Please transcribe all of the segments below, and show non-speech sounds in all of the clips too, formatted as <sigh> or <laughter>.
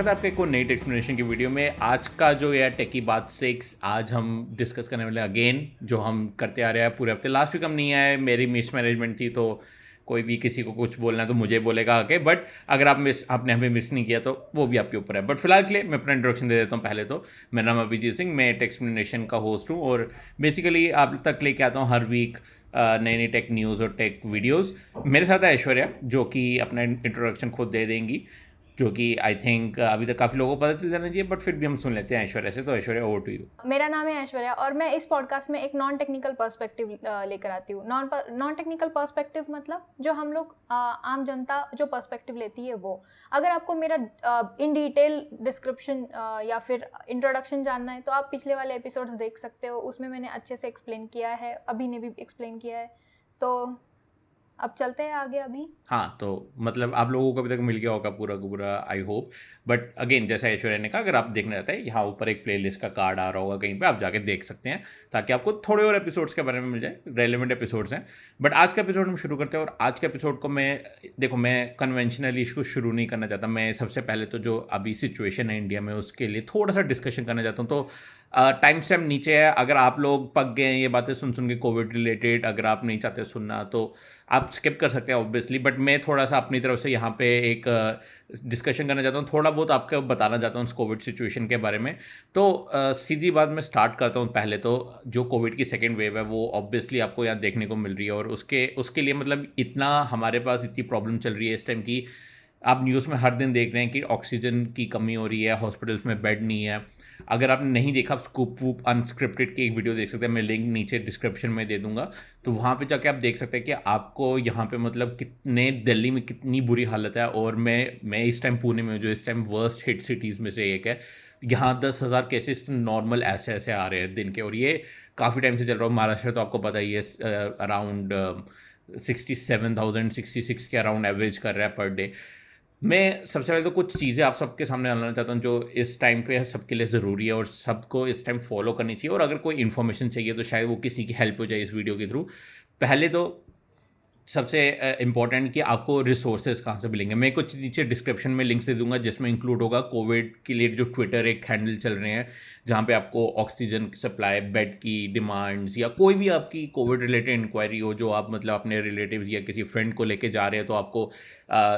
स्वागत है आपके एक नई टेक्नोलेशन की वीडियो में। आज का जो है टेकी बात सिक्स आज हम डिस्कस करने वाले अगेन जो हम करते आ रहे हैं पूरे हफ़्ते। लास्ट वीक हम नहीं आए, मेरी मिस मैनेजमेंट थी तो कोई भी किसी को कुछ बोलना है तो मुझे बोलेगा आके। बट अगर आप मिस आपने हमें मिस नहीं किया तो वो भी आपके ऊपर है। बट फ़िलहाल के लिए मैं अपना इंट्रोडक्शन दे देता हूँ पहले तो। मेरा नाम अभिजीत सिंह, मैं टेक्सप्लेनेशन का होस्ट हूँ और बेसिकली आप तक लेके आता हूँ हर वीक नई नई टेक न्यूज़ और टेक वीडियोज़ मेरे साथ है ऐश्वर्या, जो कि अपना इंट्रोडक्शन खुद दे देंगी। जो कि आई थिंक अभी तक काफ़ी लोगों को पता चल जाना चाहिए बट फिर भी हम सुन लेते हैं ऐश्वर्या से तो ऐश्वर्या ओवर टू यू मेरा नाम है ऐश्वर्या और मैं इस पॉडकास्ट में एक नॉन टेक्निकल पर्सपेक्टिव लेकर आती हूँ। नॉन नॉन टेक्निकल पर्सपेक्टिव मतलब जो हम लोग आम जनता जो पर्सपेक्टिव लेती है वो। अगर आपको मेरा इन डिटेल डिस्क्रिप्शन या फिर इंट्रोडक्शन जानना है तो आप पिछले वाले एपिसोड्स देख सकते हो। उसमें मैंने अच्छे से एक्सप्लेन किया है, अभी ने भी एक्सप्लेन किया है। तो अब चलते हैं आगे अभी। हाँ तो मतलब आप लोगों को अभी तक मिल गया होगा पूरा पूरा आई होप बट अगेन जैसा ऐश्वर्या ने कहा, अगर आप देखना चाहते हैं, यहाँ ऊपर एक प्लेलिस्ट का कार्ड आ रहा होगा कहीं पे, आप जाके देख सकते हैं, ताकि आपको थोड़े और एपिसोड्स के बारे में मिल जाए रेलिवेंट एपिसोड्स हैं। बट आज का एपिसोड हम शुरू करते हैं, और आज के एपिसोड को मैं, देखो, मैं कन्वेंशनली इसको शुरू नहीं करना चाहता। मैं सबसे पहले तो जो अभी सिचुएशन है इंडिया में, उसके लिए थोड़ा सा डिस्कशन करना चाहता हूँ तो टाइम स्टैम्प नीचे है। अगर आप लोग पक गए हैं ये बातें सुन सुन के कोविड रिलेटेड अगर आप नहीं चाहते सुनना तो आप स्किप कर सकते हैं ऑब्वियसली बट मैं थोड़ा सा अपनी तरफ़ से यहाँ पे एक डिस्कशन करना चाहता हूँ। थोड़ा बहुत आपको बताना चाहता हूँ उस कोविड सिचुएशन के बारे में। तो uh, सीधी बात मैं स्टार्ट करता हूँ पहले तो जो कोविड की सेकेंड वेव है वो ऑब्वियसली आपको यहाँ देखने को मिल रही है। और उसके उसके लिए मतलब इतना हमारे पास इतनी प्रॉब्लम चल रही है इस टाइम की। आप न्यूज़ में हर दिन देख रहे हैं कि ऑक्सीजन की कमी हो रही है हॉस्पिटल्स में बेड नहीं है। अगर आपने नहीं देखा, आप स्कूप वूप अनस्क्रिप्टेड की एक वीडियो देख सकते हैं, मैं लिंक नीचे डिस्क्रिप्शन में दे दूँगा। तो वहाँ पे जाके आप देख सकते हैं कि आपको यहाँ पे मतलब कितने, दिल्ली में कितनी बुरी हालत है और मैं मैं इस टाइम पुणे में जो इस टाइम वर्स्ट हिट सिटीज़ में से एक है। यहाँ दस हज़ार केसेस तो नॉर्मल ऐसे ऐसे आ रहे हैं दिन के और ये काफ़ी टाइम से चल रहा है। महाराष्ट्र तो आपको पता ही है around sixty seven thousand sixty six के अराउंड एवरेज कर रहा है पर डे मैं सबसे पहले तो कुछ चीज़ें आप सबके सामने लाना चाहता हूँ जो इस टाइम पे सबके लिए ज़रूरी है और सबको इस टाइम फॉलो करनी चाहिए। और अगर कोई इन्फॉर्मेशन चाहिए तो शायद वो किसी की हेल्प हो जाए इस वीडियो के थ्रू पहले तो सबसे इंपॉर्टेंट कि आपको रिसोर्सेज कहाँ से मिलेंगे। मैं कुछ नीचे डिस्क्रिप्शन में लिंक्स दे दूँगा, जिसमें इंक्लूड होगा कोविड के लिए जो ट्विटर एक हैंडल चल रहे हैं, जहाँ पे आपको ऑक्सीजन सप्लाई बेड की डिमांड्स या कोई भी आपकी कोविड रिलेटेड इंक्वायरी हो, जो आप मतलब अपने रिलेटिव या किसी फ्रेंड को लेके जा रहे हैं तो आपको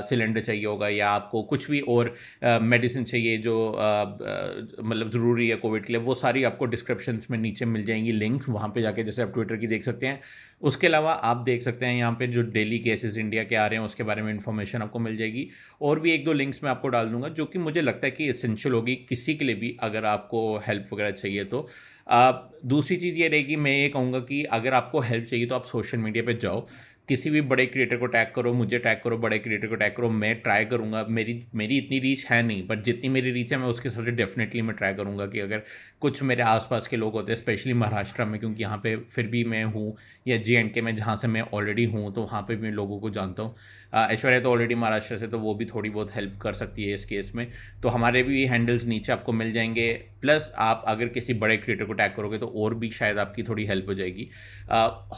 सिलेंडर चाहिए होगा या आपको कुछ भी और मेडिसिन चाहिए जो मतलब ज़रूरी है कोविड के लिए, वो सारी आपको डिस्क्रिप्शन में नीचे मिल जाएँगी लिंक वहाँ पर जाके जैसे आप ट्विटर की देख सकते हैं। उसके अलावा आप देख सकते हैं यहाँ पे जो डेली केसेस इंडिया के आ रहे हैं, उसके बारे में इन्फॉर्मेशन आपको मिल जाएगी। और भी एक दो लिंक्स मैं आपको डाल दूँगा, जो कि मुझे लगता है कि इसेंशियल होगी किसी के लिए भी, अगर आपको हेल्प वगैरह चाहिए तो। आप, दूसरी चीज़ ये रहेगी, मैं ये कहूँगा कि अगर आपको हेल्प चाहिए तो आप सोशल मीडिया पर जाओ। किसी भी बड़े क्रिएटर को टैग करो, मुझे टैग करो, बड़े क्रिएटर को टैग करो, मैं ट्राई करूँगा, मेरी मेरी इतनी रीच है नहीं बट जितनी मेरी रीच है, मैं उसके हिसाब से डेफिनेटली मैं ट्राई करूँगा कि अगर कुछ मेरे आसपास के लोग होते हैं स्पेशली महाराष्ट्र में, क्योंकि यहाँ पे फिर भी मैं हूँ, या जे एंड के में, जहाँ से मैं ऑलरेडी हूँ तो वहाँ पर मैं लोगों को जानता हूँ। ऐश्वर्या तो ऑलरेडी महाराष्ट्र से तो वो भी थोड़ी बहुत हेल्प कर सकती है इस केस में। तो हमारे भी हैंडल्स नीचे आपको मिल जाएँगे प्लस आप अगर किसी बड़े क्रिएटर को टैग करोगे तो और भी शायद आपकी थोड़ी हेल्प हो जाएगी।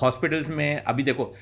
हॉस्पिटल्स में, अभी देखो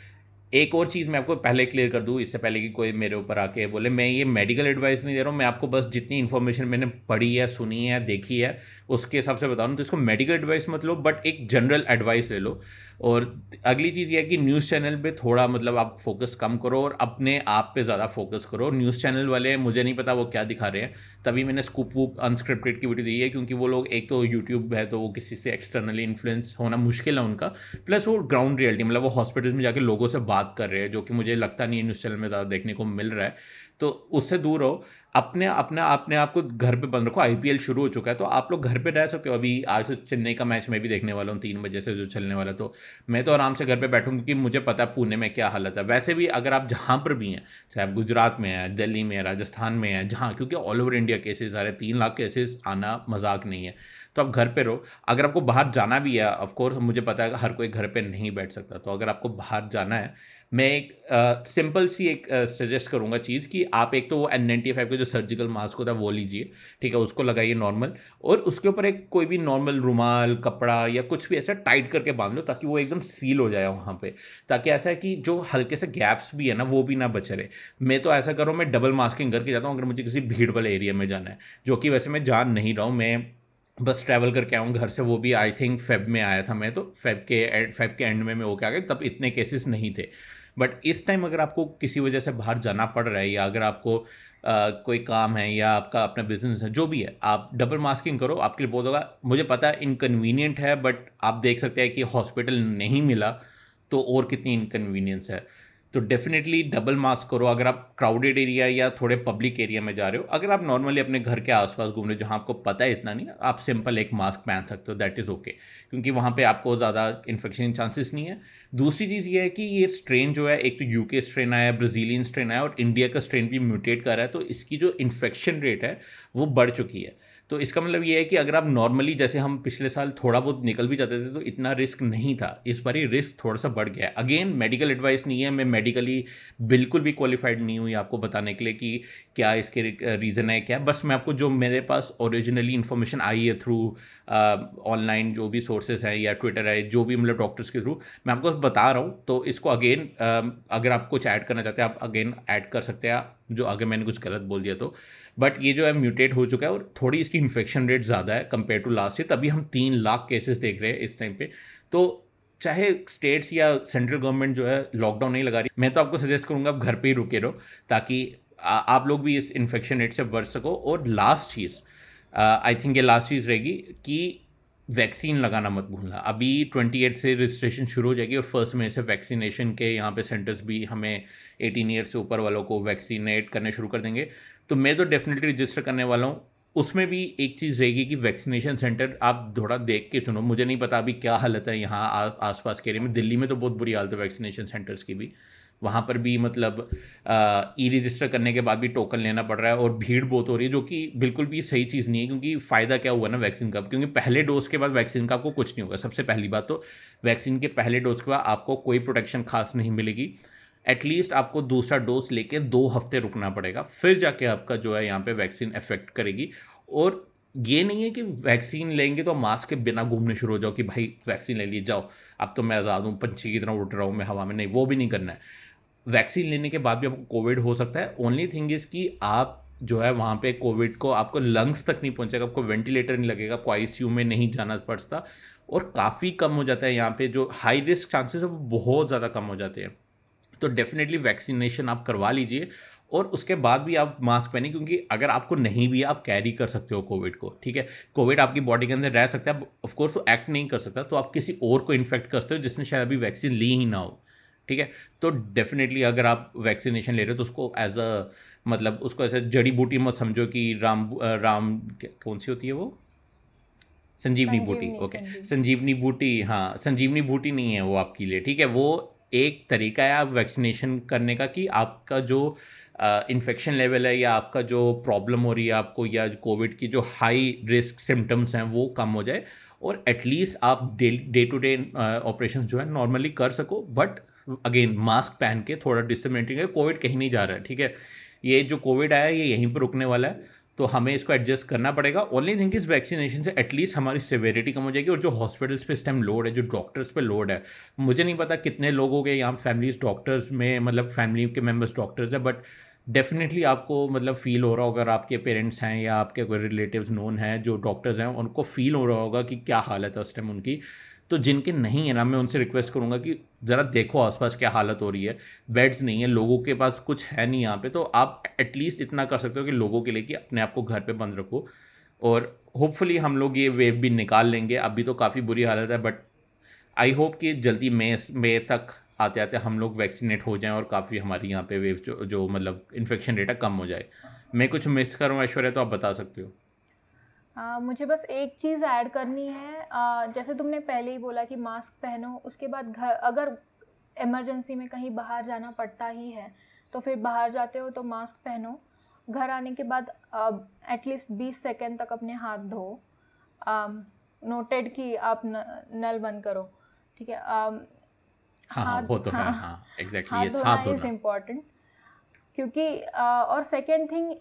एक और चीज़ मैं आपको पहले क्लियर कर दूँ, इससे पहले कि कोई मेरे ऊपर आके बोले, मैं ये मेडिकल एडवाइस नहीं दे रहा हूँ, मैं आपको बस जितनी इन्फॉर्मेशन मैंने पढ़ी है, सुनी है, देखी है, उसके हिसाब से बता रहा हूँ तो इसको मेडिकल एडवाइस मत लो बट एक जनरल एडवाइस ले लो। और अगली चीज़ ये है कि न्यूज़ चैनल पे थोड़ा मतलब आप फोकस कम करो और अपने आप पे ज़्यादा फोकस करो। न्यूज़ चैनल वाले, मुझे नहीं पता वो क्या दिखा रहे हैं। तभी मैंने स्कूप वूप अनस्क्रिप्टेड की वीडियो दी है क्योंकि वो लोग एक तो यूट्यूब है तो वो किसी से एक्सटर्नली इन्फ्लुएंस होना मुश्किल है उनका। प्लस वो ग्राउंड रियलिटी मतलब वो हॉस्पिटल में जाके लोगों से बात कर रहे हैं, जो कि मुझे लगता नहीं है न्यूज़ चैनल में ज़्यादा देखने को मिल रहा है। तो उससे दूर रहो। अपने अपने अपने आप को घर पे बंद रखो। आईपीएल शुरू हो चुका है तो आप लोग घर पे रह सकते हो। अभी आज तो चेन्नई का मैच मैं भी देखने वाला हूँ, तीन बजे से जो चलने वाला तो मैं तो आराम से घर पे बैठूँ क्योंकि मुझे पता है पुणे में क्या हालत है। वैसे भी अगर आप जहाँ पर भी हैं, चाहे आप गुजरात में हैं, दिल्ली में राजस्थान में हैं, जहाँ, क्योंकि ऑल ओवर इंडिया केसेस आ रहे हैं, तीन लाख केसेस आना मज़ाक नहीं है तो आप घर पे रहो। अगर आपको बाहर जाना भी है ऑफकोर्स मुझे पता है हर कोई घर पे नहीं बैठ सकता तो अगर आपको बाहर जाना है मैं एक सिंपल सी एक सजेस्ट करूँगा चीज़ कि आप एक तो वो एन नाइन्टी फाइव का जो सर्जिकल मास्क होता है वो लीजिए, ठीक है, उसको लगाइए नॉर्मल और उसके ऊपर एक कोई भी नॉर्मल रुमाल, कपड़ा या कुछ भी ऐसा टाइट करके बाँध लो ताकि वो एकदम सील हो जाए वहाँ पे। ताकि ऐसा है कि जो हल्के से गैप्स भी है ना, वो भी ना बचे रहे। मैं तो ऐसा करूँ मैं डबल मास्किंग करके जाता हूँ, अगर मुझे किसी भीड़ वाले एरिया में जाना है, जो कि वैसे मैं जान नहीं रहा हूँ, मैं बस ट्रैवल करके आऊँ घर से वो भी आई थिंक फेब में आया था मैं तो फेब के फेब के एंड में मैं होके आ गया, तब इतने केसेस नहीं थे। बट इस टाइम अगर आपको किसी वजह से बाहर जाना पड़ रहा है या अगर आपको आ, कोई काम है या आपका अपना बिज़नेस है जो भी है आप डबल मास्किंग करो आपके लिए बहुत होगा। मुझे पता है इनकन्वीनियंट है बट आप देख सकते हैं कि हॉस्पिटल नहीं मिला तो और कितनी इनकन्वीनियंस है। तो डेफिनेटली डबल मास्क करो। अगर आप क्राउडेड एरिया या थोड़े पब्लिक एरिया में जा रहे हो, अगर आप नॉर्मली अपने घर के आसपास घूम रहे हो, जहाँ आपको पता है इतना नहीं, आप सिंपल एक मास्क पहन सकते हो दैट इज़ ओके क्योंकि वहाँ पे आपको ज़्यादा इन्फेक्शन चांसेस नहीं है। दूसरी चीज़ ये है कि ये स्ट्रेन जो है, एक तो यूके स्ट्रेन आया ब्राज़ीलियन स्ट्रेन आया, और इंडिया का स्ट्रेन भी म्यूटेट कर रहा है तो इसकी जो इन्फेक्शन रेट है, वो बढ़ चुकी है। तो इसका मतलब ये है कि अगर आप नॉर्मली जैसे हम पिछले साल थोड़ा बहुत निकल भी जाते थे तो इतना रिस्क नहीं था। इस बार ही रिस्क थोड़ा सा बढ़ गया है। अगेन मेडिकल एडवाइस नहीं है। मैं मेडिकली बिल्कुल भी क्वालिफाइड नहीं हुई आपको बताने के लिए कि क्या इसके रीज़न है, क्या। बस मैं आपको जो मेरे पास ओरिजिनली इन्फॉर्मेशन आई है थ्रू ऑनलाइन जो भी सोर्सेज हैं या ट्विटर है, जो भी मतलब डॉक्टर्स के थ्रू मैं आपको बता रहा हूँ। तो इसको अगेन अगर आप कुछ ऐड करना चाहते हैं, आप अगेन ऐड कर सकते हैं। जो अगर मैंने कुछ गलत बोल दिया तो। बट ये जो है म्यूटेट हो चुका है और थोड़ी इसकी इन्फेक्शन रेट ज़्यादा है कंपेयर टू लास्ट ईयर तभी हम तीन लाख केसेस देख रहे हैं इस टाइम पे। तो चाहे स्टेट्स या सेंट्रल गवर्नमेंट जो है लॉकडाउन नहीं लगा रही, मैं तो आपको सजेस्ट करूँगा आप घर पर ही रुके रहो ताकि आप लोग भी इस इन्फेक्शन रेट से बच सको। और लास्ट चीज़ आई थिंक ये लास्ट चीज़ रहेगी कि वैक्सीन लगाना मत भूलना। अभी ट्वेंटी एट से रजिस्ट्रेशन शुरू हो जाएगी और फ़र्स्ट में से वैक्सीनेशन के यहाँ पे सेंटर्स भी हमें एटीन ईयर से ऊपर वालों को वैक्सीनेट करने शुरू कर देंगे। तो मैं तो डेफिनेटली रजिस्टर करने वाला हूँ। उसमें भी एक चीज़ रहेगी कि वैक्सीनेशन सेंटर आप थोड़ा देख के चुनो। मुझे नहीं पता अभी क्या हालत है यहाँ आसपास के एरिया में। दिल्ली में तो बहुत बुरी हालत है वैक्सीनेशन सेंटर्स की भी। वहाँ पर भी मतलब ई रजिस्टर करने के बाद भी टोकन लेना पड़ रहा है और भीड़ बहुत हो रही है, जो कि बिल्कुल भी सही चीज़ नहीं है, क्योंकि फ़ायदा क्या हुआ ना वैक्सीन का। क्योंकि पहले डोज के बाद वैक्सीन का आपको कुछ नहीं होगा। सबसे पहली बात तो वैक्सीन के पहले डोज के बाद आपको कोई प्रोटेक्शन खास नहीं मिलेगी। एटलीस्ट आपको दूसरा डोज लेके दो हफ़्ते रुकना पड़ेगा। फिर जाके आपका जो है यहाँ पे वैक्सीन इफ़ेक्ट करेगी। और ये नहीं है कि वैक्सीन लेंगे तो मास्क के बिना घूमने शुरू हो जाओ कि भाई वैक्सीन ले लीजिए जाओ। अब तो मैं आज़ाद हूँ, पंछी की तरह उठ रहा हूँ मैं हवा में। नहीं, वो भी नहीं करना है। वैक्सीन लेने के बाद भी आपको कोविड हो सकता है। ओनली थिंग इज़ कि आप जो है वहाँ पे कोविड को आपको लंग्स तक नहीं पहुँचेगा, आपको वेंटिलेटर नहीं लगेगा, आपको आईसीयू में नहीं जाना पड़ता। और काफ़ी कम हो जाता है यहाँ पे जो हाई रिस्क चांसेस है वो बहुत ज़्यादा कम हो जाते हैं। तो डेफिनेटली वैक्सीनेशन आप करवा लीजिए और उसके बाद भी आप मास्क पहने क्योंकि अगर आपको नहीं भी आप कैरी कर सकते हो कोविड को ठीक है? कोविड आपकी बॉडी के अंदर रह सकता है ऑफकोर्स वो एक्ट नहीं कर सकता तो आप किसी और को इन्फेक्ट कर सकते हो जिसने शायद अभी वैक्सीन ली ही ना हो ठीक है? तो डेफिनेटली अगर आप वैक्सीनेशन ले रहे हो तो उसको एज अ मतलब उसको ऐसे जड़ी बूटी मत समझो कि राम राम कौन सी होती है वो? संजीवनी बूटी ओके संजीवनी बूटी हाँ संजीवनी बूटी नहीं है वो आपके लिए ठीक है? वो एक तरीका है आप वैक्सीनेशन करने का कि आपका जो इन्फेक्शन लेवल है या आपका जो प्रॉब्लम हो रही है आपको या कोविड की जो हाई रिस्क सिम्टम्स हैं वो कम हो जाए और एटलीस्ट आप डे टू डे ऑपरेशन जो है नॉर्मली कर सको बट अगेन मास्क पहन के थोड़ा डिस्टर्मेंटिंग है। कोविड कहीं नहीं जा रहा है, ठीक है? ये जो कोविड आया, ये यहीं पर रुकने वाला है। तो हमें इसको एडजस्ट करना पड़ेगा। ओनली थिंग इस वैक्सीनेशन से एटलीस्ट हमारी सिवेरिटी कम हो जाएगी और जो हॉस्पिटल्स पे इस टाइम लोड है, जो डॉक्टर्स पे लोड है, मुझे नहीं पता कितने लोगों के यहाँ फैमिलीज़ डॉक्टर्स में मतलब फैमिली के मेंबर्स डॉक्टर्स है बट डेफिनेटली आपको मतलब फील हो रहा होगा, अगर आपके पेरेंट्स हैं या आपके कोई रिलेटिव्स नोन हैं, जो डॉक्टर्स हैं, उनको फील हो रहा होगा कि क्या हालत है उस टाइम उनकी। तो जिनके नहीं है, ना मैं उनसे रिक्वेस्ट करूँगा कि ज़रा देखो आसपास क्या हालत हो रही है। बेड्स नहीं है, लोगों के पास कुछ है नहीं यहाँ पे तो आप एटलीस्ट इतना कर सकते हो कि लोगों के लिए कि अपने आप को घर पे बंद रखो। और होपफुली हम लोग ये वेव भी निकाल लेंगे। अभी तो काफ़ी बुरी हालत है बट आई होप कि जल्दी मई मई तक आते आते हम लोग वैक्सीनेट हो जाएँ और काफ़ी हमारी यहाँ पे वेव जो जो मतलब इन्फेक्शन रेट कम हो जाए। मैं कुछ मिस करूँ ऐश्वर्या तो आप बता सकते हो। आ, मुझे बस एक चीज़ ऐड करनी है। आ, जैसे तुमने पहले ही बोला कि मास्क पहनो उसके बाद घर अगर इमरजेंसी में कहीं बाहर जाना पड़ता ही है तो फिर बाहर जाते हो तो मास्क पहनो। घर आने के बाद एटलीस्ट बीस सेकेंड तक अपने हाथ धो। नोटेड कि आप न, नल बंद करो ठीक है? um, हाँ, हाँ वो तो है हाँ एग्जैक्टली हाथ धोना इज़ इम्पोर्टेंट क्योंकि uh, और सेकेंड थिंग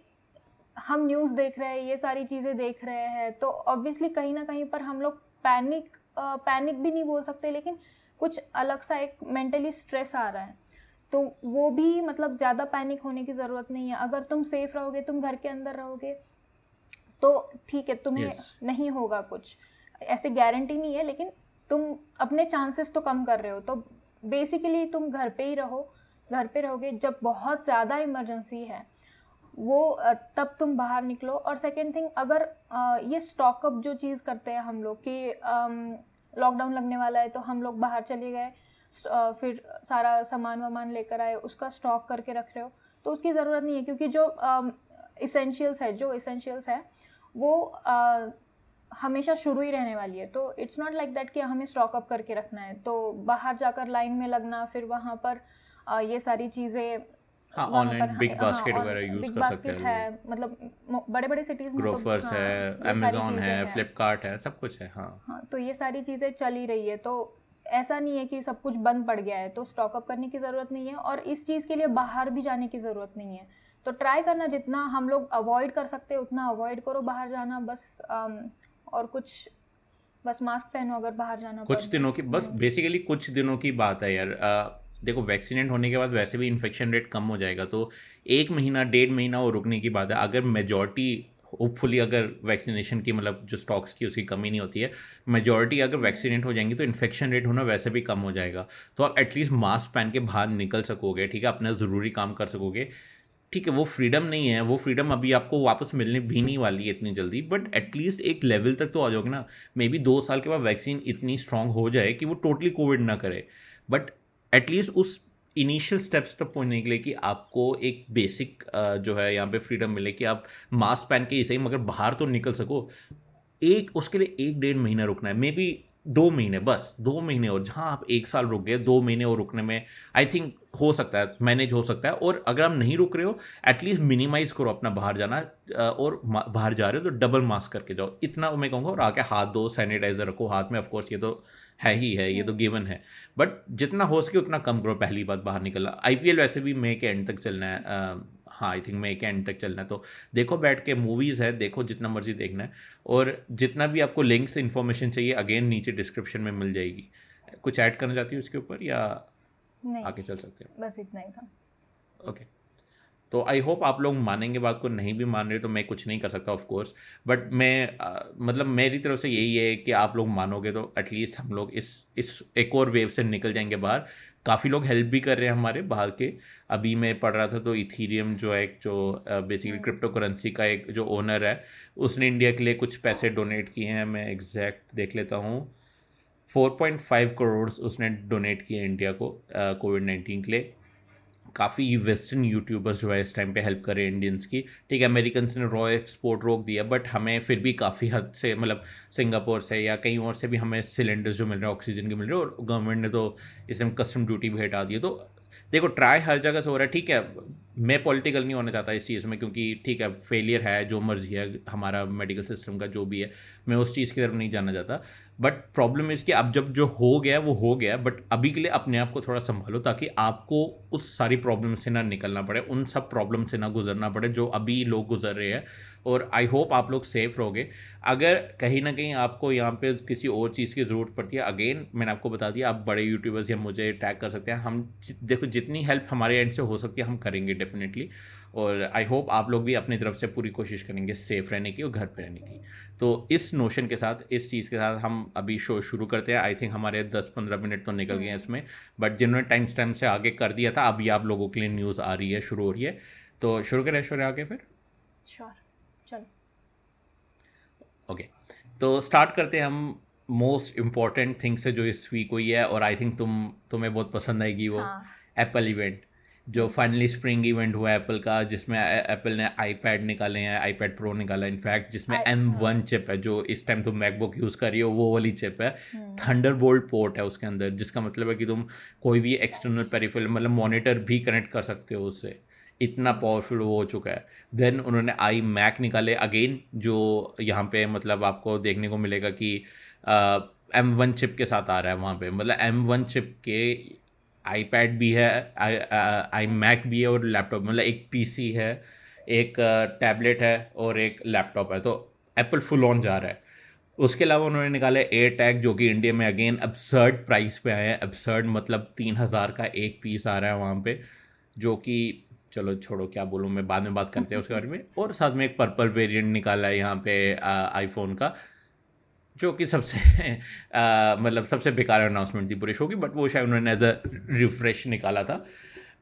हम न्यूज़ देख रहे हैं ये सारी चीज़ें देख रहे हैं तो ऑब्वियसली कहीं ना कहीं पर हम लोग पैनिक पैनिक भी नहीं बोल सकते लेकिन कुछ अलग सा एक मेंटली स्ट्रेस आ रहा है। तो वो भी मतलब ज़्यादा पैनिक होने की ज़रूरत नहीं है। अगर तुम सेफ़ रहोगे तुम घर के अंदर रहोगे तो ठीक है तुम्हें yes. नहीं होगा कुछ। ऐसे गारंटी नहीं है लेकिन तुम अपने चांसेस तो कम कर रहे हो। तो बेसिकली तुम घर पे ही रहो घर पे रहोगे जब बहुत ज़्यादा इमरजेंसी है वो तब तुम बाहर निकलो। और सेकेंड थिंग अगर ये स्टॉकअप जो चीज़ करते हैं हम लोग कि लॉकडाउन लगने वाला है तो हम लोग बाहर चले गए फिर सारा सामान वामान लेकर आए, उसका स्टॉक करके रख रहे हो। तो उसकी ज़रूरत नहीं है क्योंकि जो इसेंशियल्स है, जो इसेंशियल्स है, वो हमेशा शुरू ही रहने वाली है। तो इट्स नॉट लाइक दैट कि हमें स्टॉकअप करके रखना है। तो बाहर जाकर लाइन में लगना, फिर वहाँ पर ये सारी चीज़ें हाँ ऑनलाइन बिग बास्केट वगैरह यूज़ कर सकते हैं है मतलब बड़े बड़े सिटीज़ में ग्रोफर्स तो, है अमेजोन है फ्लिपकार्ट है सब कुछ है हाँ। हाँ तो ये सारी चीज़ें चल ही रही है तो ऐसा नहीं है कि सब कुछ बंद पड़ गया है तो स्टॉक अप करने की ज़रूरत नहीं है और इस चीज़ के लिए बाहर भी जाने की ज़रूरत नहीं है। तो ट्राई करना जितना हम लोग अवॉइड कर सकते हैं उतना अवॉइड करो बाहर जाना बस और कुछ बस मास्क पहनो अगर बाहर जाना कुछ दिनों की बस बेसिकली हम्म। कुछ दिनों की बात है यार देखो वैक्सीनेट होने के बाद वैसे भी इन्फेक्शन रेट कम हो जाएगा तो एक महीना, डेढ़ महीना वो रुकने की बात है। अगर मेजॉरिटी होपफुली अगर वैक्सीनेशन की मतलब जो स्टॉक्स की उसकी कमी नहीं होती है मेजॉरिटी अगर वैक्सीनेट हो जाएँगी तो इन्फेक्शन रेट होना वैसे भी कम हो जाएगा। तो आप एटलीस्ट मास्क पहन के बाहर निकल सकोगे, ठीक है? अपना ज़रूरी काम कर सकोगे। ठीक है, वो फ्रीडम नहीं है। वो फ्रीडम अभी आपको वापस मिलने भी नहीं वाली है इतनी जल्दी बट एटलीस्ट एक लेवल तक तो आ जाओगे ना। मे बी दो साल के बाद वैक्सीन इतनी स्ट्रांग हो जाए कि वो टोटली कोविड ना करे। बट एटलीस्ट उस इनिशियल स्टेप्स तक पहुँचने के लिए कि आपको एक बेसिक जो है यहाँ पे फ्रीडम मिले कि आप मास्क पहन के ही सही मगर बाहर तो निकल सको। एक, उसके लिए एक डेढ़ महीना रुकना है। मे बी दो महीने, बस दो महीने और जहाँ आप एक साल रुक गए, दो महीने और रुकने में आई थिंक हो सकता है मैनेज हो सकता है और अगर आप नहीं रुक रहे हो एटलीस्ट मिनिमाइज करो अपना बाहर जाना और बाहर जा रहे हो तो डबल मास्क करके जाओ। इतना मैं कहूँगा और आके हाथ दो सैनिटाइजर रखो, हाथ में ऑफकोर्स ये तो है ही है ये तो गिवन है। बट जितना हो सके उतना कम करो पहली बात बाहर निकलना। आई वैसे भी मे के एंड तक चलना है हाँ आई थिंक मे के एंड तक चलना है। तो देखो बैठ के मूवीज़ है देखो जितना मर्ज़ी देखना है। और जितना भी आपको लिंक्स इन्फॉर्मेशन चाहिए अगेन नीचे डिस्क्रिप्शन में मिल जाएगी। कुछ ऐड करना चाहती हूँ उसके ऊपर या नहीं। आगे चल सकते हैं? बस इतना ही था। ओके तो आई होप आप लोग मानेंगे बात को नहीं भी मान रहे तो मैं कुछ नहीं कर सकता ऑफ़ कोर्स बट मैं आ, मतलब मेरी तरफ़ से यही है कि आप लोग मानोगे तो एटलीस्ट हम लोग इस इस एक और वेव से निकल जाएँगे बाहर। काफ़ी लोग हेल्प भी कर रहे हैं हमारे बाहर के। अभी मैं पढ़ रहा था तो इथीरियम जो है एक जो बेसिकली क्रिप्टो करेंसी का एक जो ओनर है उसने इंडिया के लिए कुछ पैसे डोनेट किए हैं। मैं एग्जैक्ट देख लेता हूँ। 4.5 करोड़ उसने डोनेट किए इंडिया को कोविड नाइन्टीन के लिए। काफ़ी वेस्टर्न यूट्यूबर्स जो है इस टाइम पे हेल्प कर रहे हैं इंडियंस की। ठीक है अमेरिकन ने रॉ एक्सपोर्ट रोक दिया बट हमें फिर भी काफ़ी हद से मतलब सिंगापुर से या कहीं और से भी हमें सिलेंडर्स जो मिल रहे हैं ऑक्सीजन के मिल रहे हैं, और गवर्नमेंट ने तो इस टाइम कस्टम ड्यूटी भी हटा दी तो देखो ट्राई हर जगह से हो रहा है, ठीक है। मैं पॉलिटिकल नहीं होना चाहता इस चीज़ में, क्योंकि ठीक है फेलियर है, जो मर्ज़ी है, हमारा मेडिकल सिस्टम का जो भी है, मैं उस चीज़ की तरफ़ नहीं जाना चाहता। बट प्रॉब्लम इज़ कि अब जब जो हो गया, वो हो गया बट अभी के लिए अपने आप को थोड़ा संभालो ताकि आपको उस सारी प्रॉब्लम से ना निकलना पड़े, उन सब प्रॉब्लम से ना गुजरना पड़े जो अभी लोग गुजर रहे हैं। और आई होप आप लोग सेफ़ रहोगे। अगर कहीं ना कहीं आपको यहाँ पे किसी और चीज़ की ज़रूरत पड़ती है अगेन मैंने आपको बता दिया, आप बड़े यूट्यूबर्स या मुझे टैग कर सकते हैं। हम देखो जितनी हेल्प हमारे एंड से हो सकती है, हम करेंगे डेफिनेटली और आई होप आप लोग भी अपनी तरफ़ से पूरी कोशिश करेंगे सेफ़ रहने की और घर पर रहने की। तो इस नोशन के साथ इस चीज़ के साथ हम अभी शो शुरू करते हैं। आई थिंक हमारे दस पंद्रह मिनट तो निकल गए हैं इसमें बट जिन्होंने टाइम टाइम से आगे कर दिया था अभी आप लोगों के लिए न्यूज़ आ रही है शुरू हो रही है। तो शुरू करें ऐश्वर्या आगे फिर। श्योर चलो। ओके तो स्टार्ट करते हैं हम मोस्ट इंपॉर्टेंट थिंग से जो इस वीक हुई है और आई थिंक तुम तुम्हें बहुत पसंद आएगी वो एप्पल हाँ. इवेंट जो फाइनली स्प्रिंग इवेंट हुआ एप्पल का जिसमें एप्पल ने आईपैड निकाले हैं आईपैड प्रो निकाला इनफैक्ट जिसमें एम वन चिप है। जो इस टाइम तुम मैकबुक यूज़ कर रही हो वो वाली चिप है। थंडर बोल्ट पोर्ट है उसके अंदर जिसका मतलब है कि तुम कोई भी एक्सटर्नल पेरीफेरल मतलब मॉनिटर भी कनेक्ट कर सकते हो उससे। इतना पावरफुल वो हो चुका है। देन उन्होंने आई मैक निकाले अगेन जो यहाँ पे मतलब आपको देखने को मिलेगा कि एम वन चिप के साथ आ रहा है वहाँ पे। मतलब एम वन चिप के आईपैड भी है आई मैक भी है और लैपटॉप मतलब एक पीसी है, एक टैबलेट है और एक लैपटॉप है तो एप्पल फुल ऑन जा रहा है। उसके अलावा उन्होंने निकाले एयर टैग जो कि इंडिया में अगेन अबसर्ड प्राइस पे आए हैं अबसर्ड मतलब तीन हज़ार का एक पीस आ रहा है वहाँ पे, जो कि, चलो छोड़ो, क्या बोलूँ, मैं बाद में बात करते हैं उसके बारे में। और साथ में एक पर्पल वेरिएंट निकाला है यहाँ पे आईफोन का जो कि सबसे <laughs> मतलब सबसे बेकार अनाउंसमेंट थी पूरे शो की बट वो शायद उन्होंने एज अ रिफ्रेश निकाला था।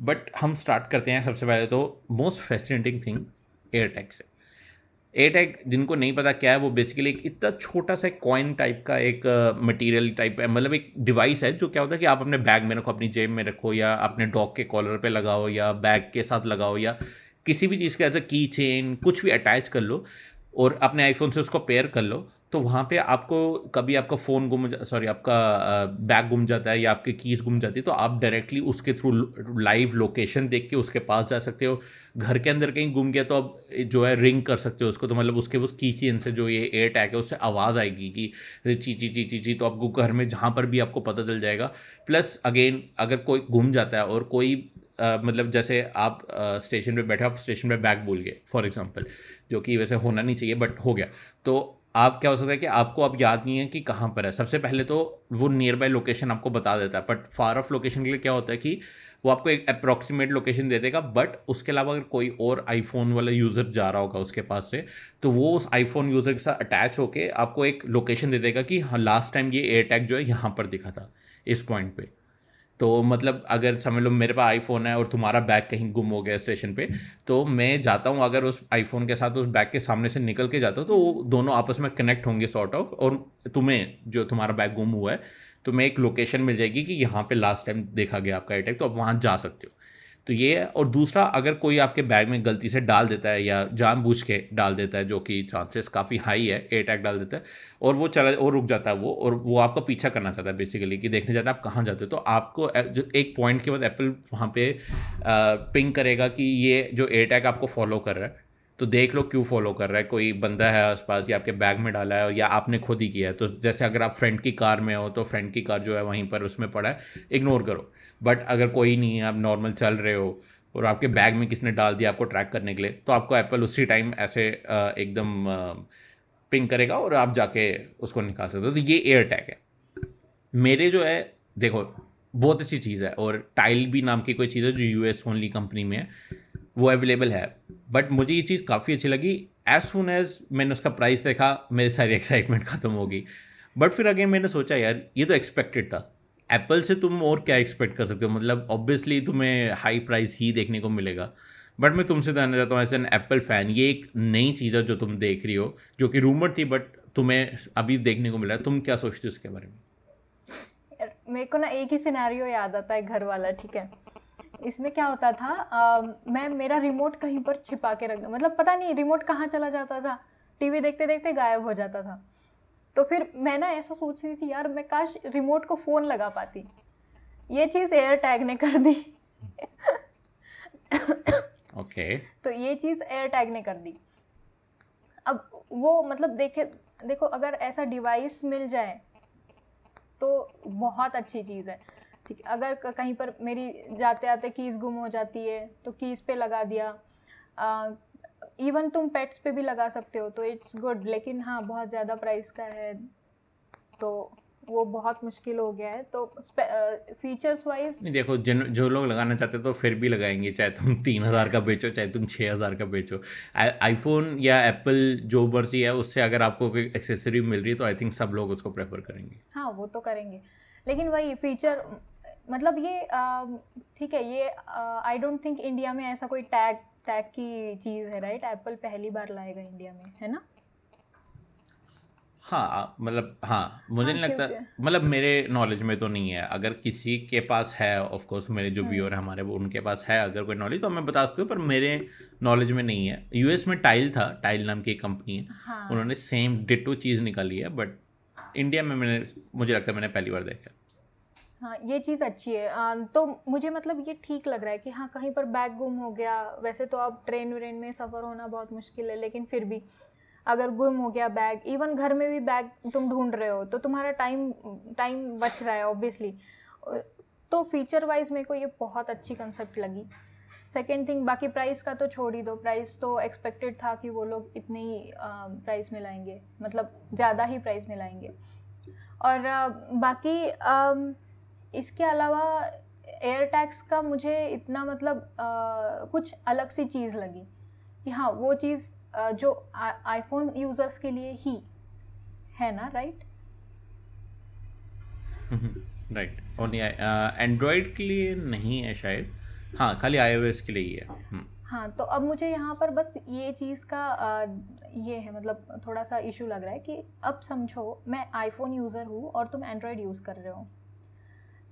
बट हम स्टार्ट करते हैं सबसे पहले तो मोस्ट फैसिनेटिंग थिंग एयरटेक से। एयरटेक जिनको नहीं पता क्या है, वो बेसिकली एक इतना छोटा सा कॉइन टाइप का एक मटेरियल टाइप है मतलब एक डिवाइस है, जो क्या होता है कि आप अपने बैग में रखो, अपनी जेब में रखो, या अपने डॉग के कॉलर पे लगाओ, या बैग के साथ लगाओ, या किसी भी चीज़ का एज अ की चेन कुछ भी अटैच कर लो, और अपने आईफोन से उसको पेयर कर लो तो वहाँ पे आपको कभी आपका फ़ोन गुम सॉरी आपका बैग गुम जाता है या आपकी कीज़ गुम जाती है तो आप डायरेक्टली उसके थ्रू लाइव लोकेशन देख के उसके पास जा सकते हो। घर के अंदर कहीं गुम गया तो आप जो है रिंग कर सकते हो उसको। तो मतलब उसके उस की चेन से जो ये एयर टैग है उससे आवाज़ आएगी कि ची ची ची ची ची तो आपको घर में जहाँ पर भी आपको पता चल जाएगा। प्लस अगेन अगर कोई गुम जाता है और कोई आ, मतलब जैसे आप स्टेशन uh, पे बैठे आप स्टेशन पे बैग भूल गए फॉर एग्जांपल जो कि वैसे होना नहीं चाहिए बट हो गया। तो आप क्या हो सकता है कि आपको अब याद नहीं है कि कहाँ पर है। सबसे पहले तो वो नियर बाय लोकेशन आपको बता देता है बट फार ऑफ़ लोकेशन के लिए क्या होता है कि वो आपको एक अप्रॉक्सीमेट लोकेशन दे देगा बट उसके अलावा अगर कोई और आईफोन वाला यूज़र जा रहा होगा उसके पास से तो वो उस आईफोन यूज़र के साथ अटैच होके आपको एक लोकेशन दे देगा कि हाँ लास्ट टाइम ये एयर टैग जो है यहाँ पर दिखा था, इस पॉइंट पे। तो मतलब अगर समझ लो मेरे पास आईफोन है और तुम्हारा बैग कहीं गुम हो गया स्टेशन पे तो मैं जाता हूँ, अगर उस आईफोन के साथ उस बैग के सामने से निकल के जाता हूँ तो वो दोनों आपस में कनेक्ट होंगे सॉर्ट ऑफ़ और तुम्हें जो तुम्हारा बैग गुम हुआ है तुम्हें एक लोकेशन मिल जाएगी कि यहाँ पे लास्ट टाइम देखा गया आपका अटैक तो आप वहाँ जा सकते हो। तो ये है। और दूसरा, अगर कोई आपके बैग में गलती से डाल देता है या जानबूझ के डाल देता है, जो कि चांसेस काफ़ी हाई है ए टैग डाल देता है, और वो चला, और रुक जाता है वो, और वो आपका पीछा करना चाहता है बेसिकली कि देखने जाता है आप कहाँ जाते हो। तो आपको जो एक पॉइंट के बाद एप्पल वहाँ पे पिंग करेगा कि ये जो ए टैग आपको फॉलो कर रहा है तो देख लो क्यों फॉलो कर रहा है। कोई बंदा है आसपास या आपके बैग में डाला है या आपने खुद ही किया है तो जैसे अगर आप फ्रेंड की कार में हो तो फ्रेंड की कार जो है वहीं पर उसमें पड़ा है इग्नोर करो। बट अगर कोई नहीं है, आप नॉर्मल चल रहे हो और आपके बैग में किसने डाल दिया आपको ट्रैक करने के लिए तो आपको एप्पल उसी टाइम ऐसे एकदम पिंग करेगा और आप जाके उसको निकाल सकते हो। तो ये एयर टैग है। मेरे जो है, देखो, बहुत अच्छी चीज़ है और टाइल भी नाम की कोई चीज़ है जो यूएस ओनली कंपनी में है, वो अवेलेबल है। बट मुझे ये चीज़ काफ़ी अच्छी लगी। एज सुन एज मैंने उसका प्राइस देखा, मेरी सारी एक्साइटमेंट ख़त्म होगी बट फिर अगेन मैंने सोचा, यार, ये तो एक्सपेक्टेड था। एप्पल से तुम और क्या एक्सपेक्ट कर सकते हो? मतलब ऑब्वियसली तुम्हें हाई प्राइस ही देखने को मिलेगा। बट मैं तुमसे जानना चाहता हूँ एज एन एप्पल फ़ैन ये एक नई चीज़ है जो तुम देख रही हो जो कि रूमर थी बट तुम्हें अभी देखने को मिला तुम क्या सोचते हो उसके बारे में? मेरे को ना एक ही सिनेरियो याद आता है घर वाला ठीक है? इसमें क्या होता था आ, मैं मेरा रिमोट कहीं पर छिपा के रख मतलब पता नहीं रिमोट कहाँ चला जाता था? टीवी देखते देखते गायब हो जाता था। तो फिर मैं ना ऐसा सोच रही थी यार मैं काश रिमोट को फ़ोन लगा पाती। ये चीज़ एयर टैग ने कर दी। Okay okay. तो ये चीज़ एयर टैग ने कर दी। अब वो मतलब देखे देखो अगर ऐसा डिवाइस मिल जाए तो बहुत अच्छी चीज़ है। ठीक अगर कहीं पर मेरी जाते आते कीज़ गुम हो जाती है तो कीज़ पे लगा दिया। इवन तुम पेट्स पे भी लगा सकते हो तो इट्स गुड लेकिन हाँ बहुत ज़्यादा प्राइस का है तो वो बहुत मुश्किल हो गया है. तो फीचर्स वाइज देखो जिन जो लोग लगाना चाहते हैं तो फिर भी लगाएँगे चाहे तुम तीन हज़ार का बेचो चाहे तुम छः हज़ार का बेचो. आईफोन या एप्पल जो बर्सी है उससे अगर आपको कोई एक्सेसरी मिल रही है तो आई थिंक सब लोग उसको प्रेफर करेंगे. हाँ वो तो करेंगे. लेकिन वही फीचर मतलब ये ठीक है ये आई डोंट थिंक इंडिया में ऐसा कोई टैग टैग की चीज़ है राइट एप्पल पहली बार लाएगा इंडिया में है ना? हाँ मतलब हाँ मुझे हाँ, नहीं लगता मतलब मेरे नॉलेज में तो नहीं है। अगर किसी के पास है ऑफ़ कोर्स मेरे जो व्यूअर। है हमारे वो उनके पास है अगर कोई नॉलेज तो मैं बता सकती हूँ पर मेरे नॉलेज में नहीं है। यूएस में टाइल था टाइल नाम की कंपनी है। हाँ. उन्होंने सेम डिटो चीज़ निकाली है बट इंडिया में मैंने मुझे लगता है मैंने पहली बार देखा हाँ ये चीज़ अच्छी है। आ, तो मुझे मतलब ये ठीक लग रहा है कि हाँ कहीं पर बैग गुम हो गया। वैसे तो अब ट्रेन व्रेन में सफ़र होना बहुत मुश्किल है लेकिन फिर भी अगर गुम हो गया बैग इवन घर में भी बैग तुम ढूंढ रहे हो तो तुम्हारा टाइम टाइम बच रहा है ऑब्वियसली तो फीचर वाइज मेरे को ये बहुत अच्छी कंसेप्ट लगी। सेकेंड थिंग बाकी प्राइस का तो छोड़ ही दो। प्राइस तो एक्सपेक्टेड था कि वो लोग इतने ही प्राइस में लाएँगे। मतलब ज़्यादा ही प्राइस में लाएँगे। और बाकी इसके अलावा एयर टैक्स का मुझे इतना मतलब आ, कुछ अलग सी चीज़ लगी कि हाँ वो चीज़ जो आईफोन यूज़र्स के लिए ही है ना राइट राइट ओनली एंड्रॉयड के लिए नहीं है शायद। हाँ खाली आईओएस के लिए ही है। हम्म। हाँ तो अब मुझे यहाँ पर बस ये चीज़ का आ, ये है मतलब थोड़ा सा इशू लग रहा है कि अब समझो मैं आईफोन यूज़र हूँ और तुम एंड्रॉयड यूज़ कर रहे हो।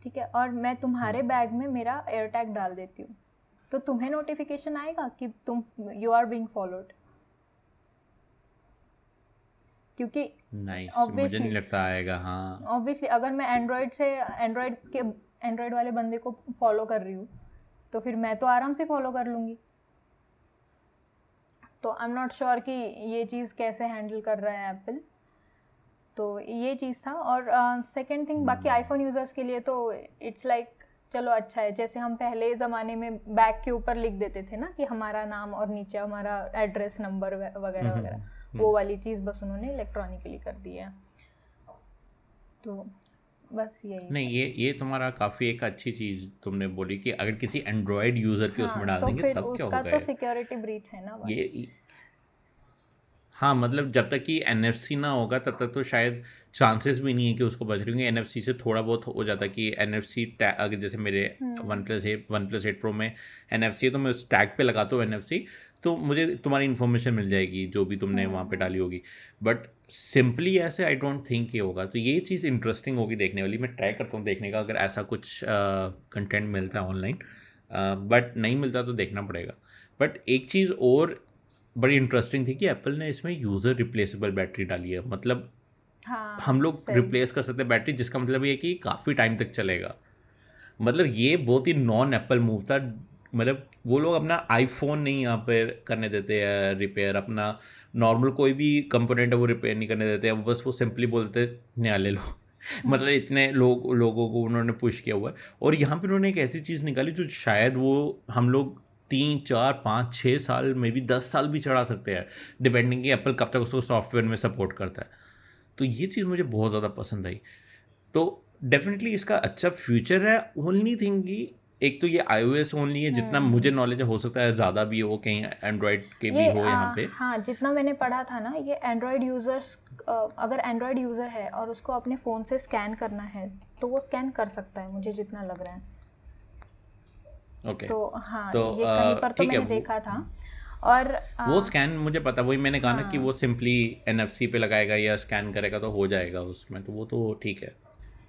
ठीक है? और मैं तुम्हारे बैग हम्म। में मेरा एयर टैग डाल देती हूँ। तो तुम्हें नोटिफिकेशन आएगा कि तुम यू आर बीइंग फॉलोड क्योंकि nice, मुझे नहीं लगता आएगा हाँ। ऑब्वियसली अगर मैं एंड्रॉयड से एंड्रॉयड के एंड्रॉयड वाले बंदे को फॉलो कर रही हूँ तो फिर मैं तो आराम से फॉलो कर लूँगी। तो आई एम नॉट श्योर कि ये चीज़ कैसे हैंडल कर रहा है एप्पल तो ये चीज़ था और सेकेंड uh, थिंग बाकी आईफोन. यूज़र्स के लिए तो इट्स लाइक like, चलो अच्छा है। जैसे हम पहले ज़माने में बैग के ऊपर लिख देते थे ना कि हमारा नाम और नीचे हमारा एड्रेस नंबर वगैरह hmm, वगैरह। hmm, वो वाली चीज़ बस उन्होंने इलेक्ट्रॉनिकली कर दी है। तो बस यही नहीं ये ये तुम्हारा काफ़ी एक अच्छी चीज़ तुमने बोली कि अगर किसी एंड्रॉयड यूज़र के हाँ, उसमें डाल तो देंगे तब क्या होगा तो सिक्योरिटी ब्रीच है ना ये हाँ मतलब जब तक कि एनएफसी ना होगा तब तक तो शायद चांसेस भी नहीं है कि उसको बच रही एन से थोड़ा बहुत हो जाता कि एन एफ़ सी अगर जैसे मेरे one plus eight one plus eight pro में NFC है तो मैं उस टैग पे लगाता हूँ एन एफ़ तो मुझे तुम्हारी इन्फॉर्मेशन मिल जाएगी जो भी तुमने वहाँ पे हम्म। डाली होगी। बट सिंपली ऐसे आई डोंट थिंक ये होगा। तो ये चीज़ इंटरेस्टिंग होगी देखने वाली। मैं ट्राई करता हूँ देखने का अगर ऐसा कुछ कंटेंट मिलता है ऑनलाइन बट नहीं मिलता तो देखना पड़ेगा। बट एक चीज़ और बड़ी इंटरेस्टिंग थी कि एप्पल ने इसमें यूज़र रिप्लेसेबल बैटरी डाली है। मतलब हाँ, हम लोग रिप्लेस कर सकते हैं बैटरी जिसका मतलब ये कि काफ़ी टाइम तक चलेगा। मतलब ये बहुत ही नॉन एप्पल मूव था। मतलब वो लोग अपना आईफोन नहीं यहाँ पर करने देते हैं रिपेयर अपना नॉर्मल कोई भी कंपोनेंट है वो रिपेयर नहीं करने देते हैं। बस वो सिंपली बोलते नया ले लो। <laughs> मतलब इतने लोग लोगों को उन्होंने पुश किया हुआ है। और यहाँ पर उन्होंने एक ऐसी चीज़ निकाली जो शायद वो हम लोग तीन चार पाँच छः साल में भी दस साल भी चढ़ा सकते हैं। डिपेंडिंग कि एप्पल कब तक उसको सॉफ्टवेयर में सपोर्ट करता है। तो ये चीज़ मुझे बहुत ज़्यादा पसंद आई। तो डेफिनेटली इसका अच्छा फ्यूचर है। ओनली थिंग की एक तो ये आई ओनली है जितना हम्म। मुझे नॉलेज हो सकता है ज़्यादा भी हो कहीं एंड्रॉयड के भी हो यहाँ पे। हाँ जितना मैंने पढ़ा था ना ये एंड्रॉयड यूज़र्स अगर एंड्रॉयड यूज़र है और उसको अपने फ़ोन से स्कैन करना है तो वो स्कैन कर सकता है मुझे जितना लग रहा है। ओके तो हाँ तो ये कहीं पर तो मैंने देखा था। और आ, वो स्कैन मुझे पता वही मैंने कहा हाँ, ना कि हाँ। वो सिंपली एनएफसी पे लगाएगा या स्कैन करेगा तो हो जाएगा उसमें तो वो तो ठीक है।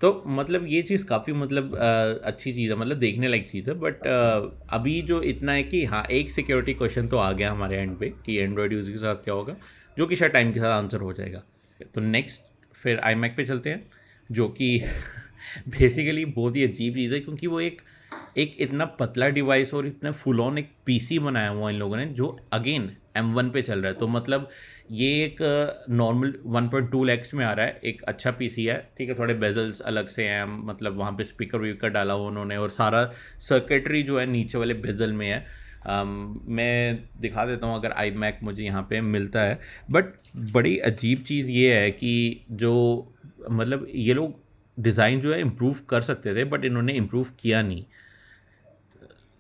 तो मतलब ये चीज़ काफ़ी मतलब आ, अच्छी चीज़ है मतलब देखने लायक चीज़ है बट आ, अभी जो इतना है कि हाँ एक सिक्योरिटी क्वेश्चन तो आ गया हमारे एंड पे कि एंड्रॉयड यूज़र के साथ क्या होगा जो कि शायद टाइम के साथ आंसर हो जाएगा। तो नेक्स्ट फिर आई मैक पे चलते हैं जो कि <laughs> बेसिकली बहुत ही अजीब चीज़ है क्योंकि वो एक एक इतना पतला डिवाइस और इतना फुल ऑन एक पीसी बनाया हुआ इन लोगों ने जो अगेन एम वन पे चल रहा है। तो मतलब ये एक normal one point two lakhs में आ रहा है। एक अच्छा पीसी है ठीक है थोड़े बेजल्स अलग से हैं मतलब वहाँ पे स्पीकर वीकर डाला हुआ उन्होंने और सारा सर्किटरी जो है नीचे वाले बेजल में है। Um, मैं दिखा देता हूँ अगर आई मैक मुझे यहाँ पे मिलता है। बट बड़ी अजीब चीज़ ये है कि जो मतलब ये लोग डिज़ाइन जो है इम्प्रूव कर सकते थे बट इन्होंने इम्प्रूव किया नहीं।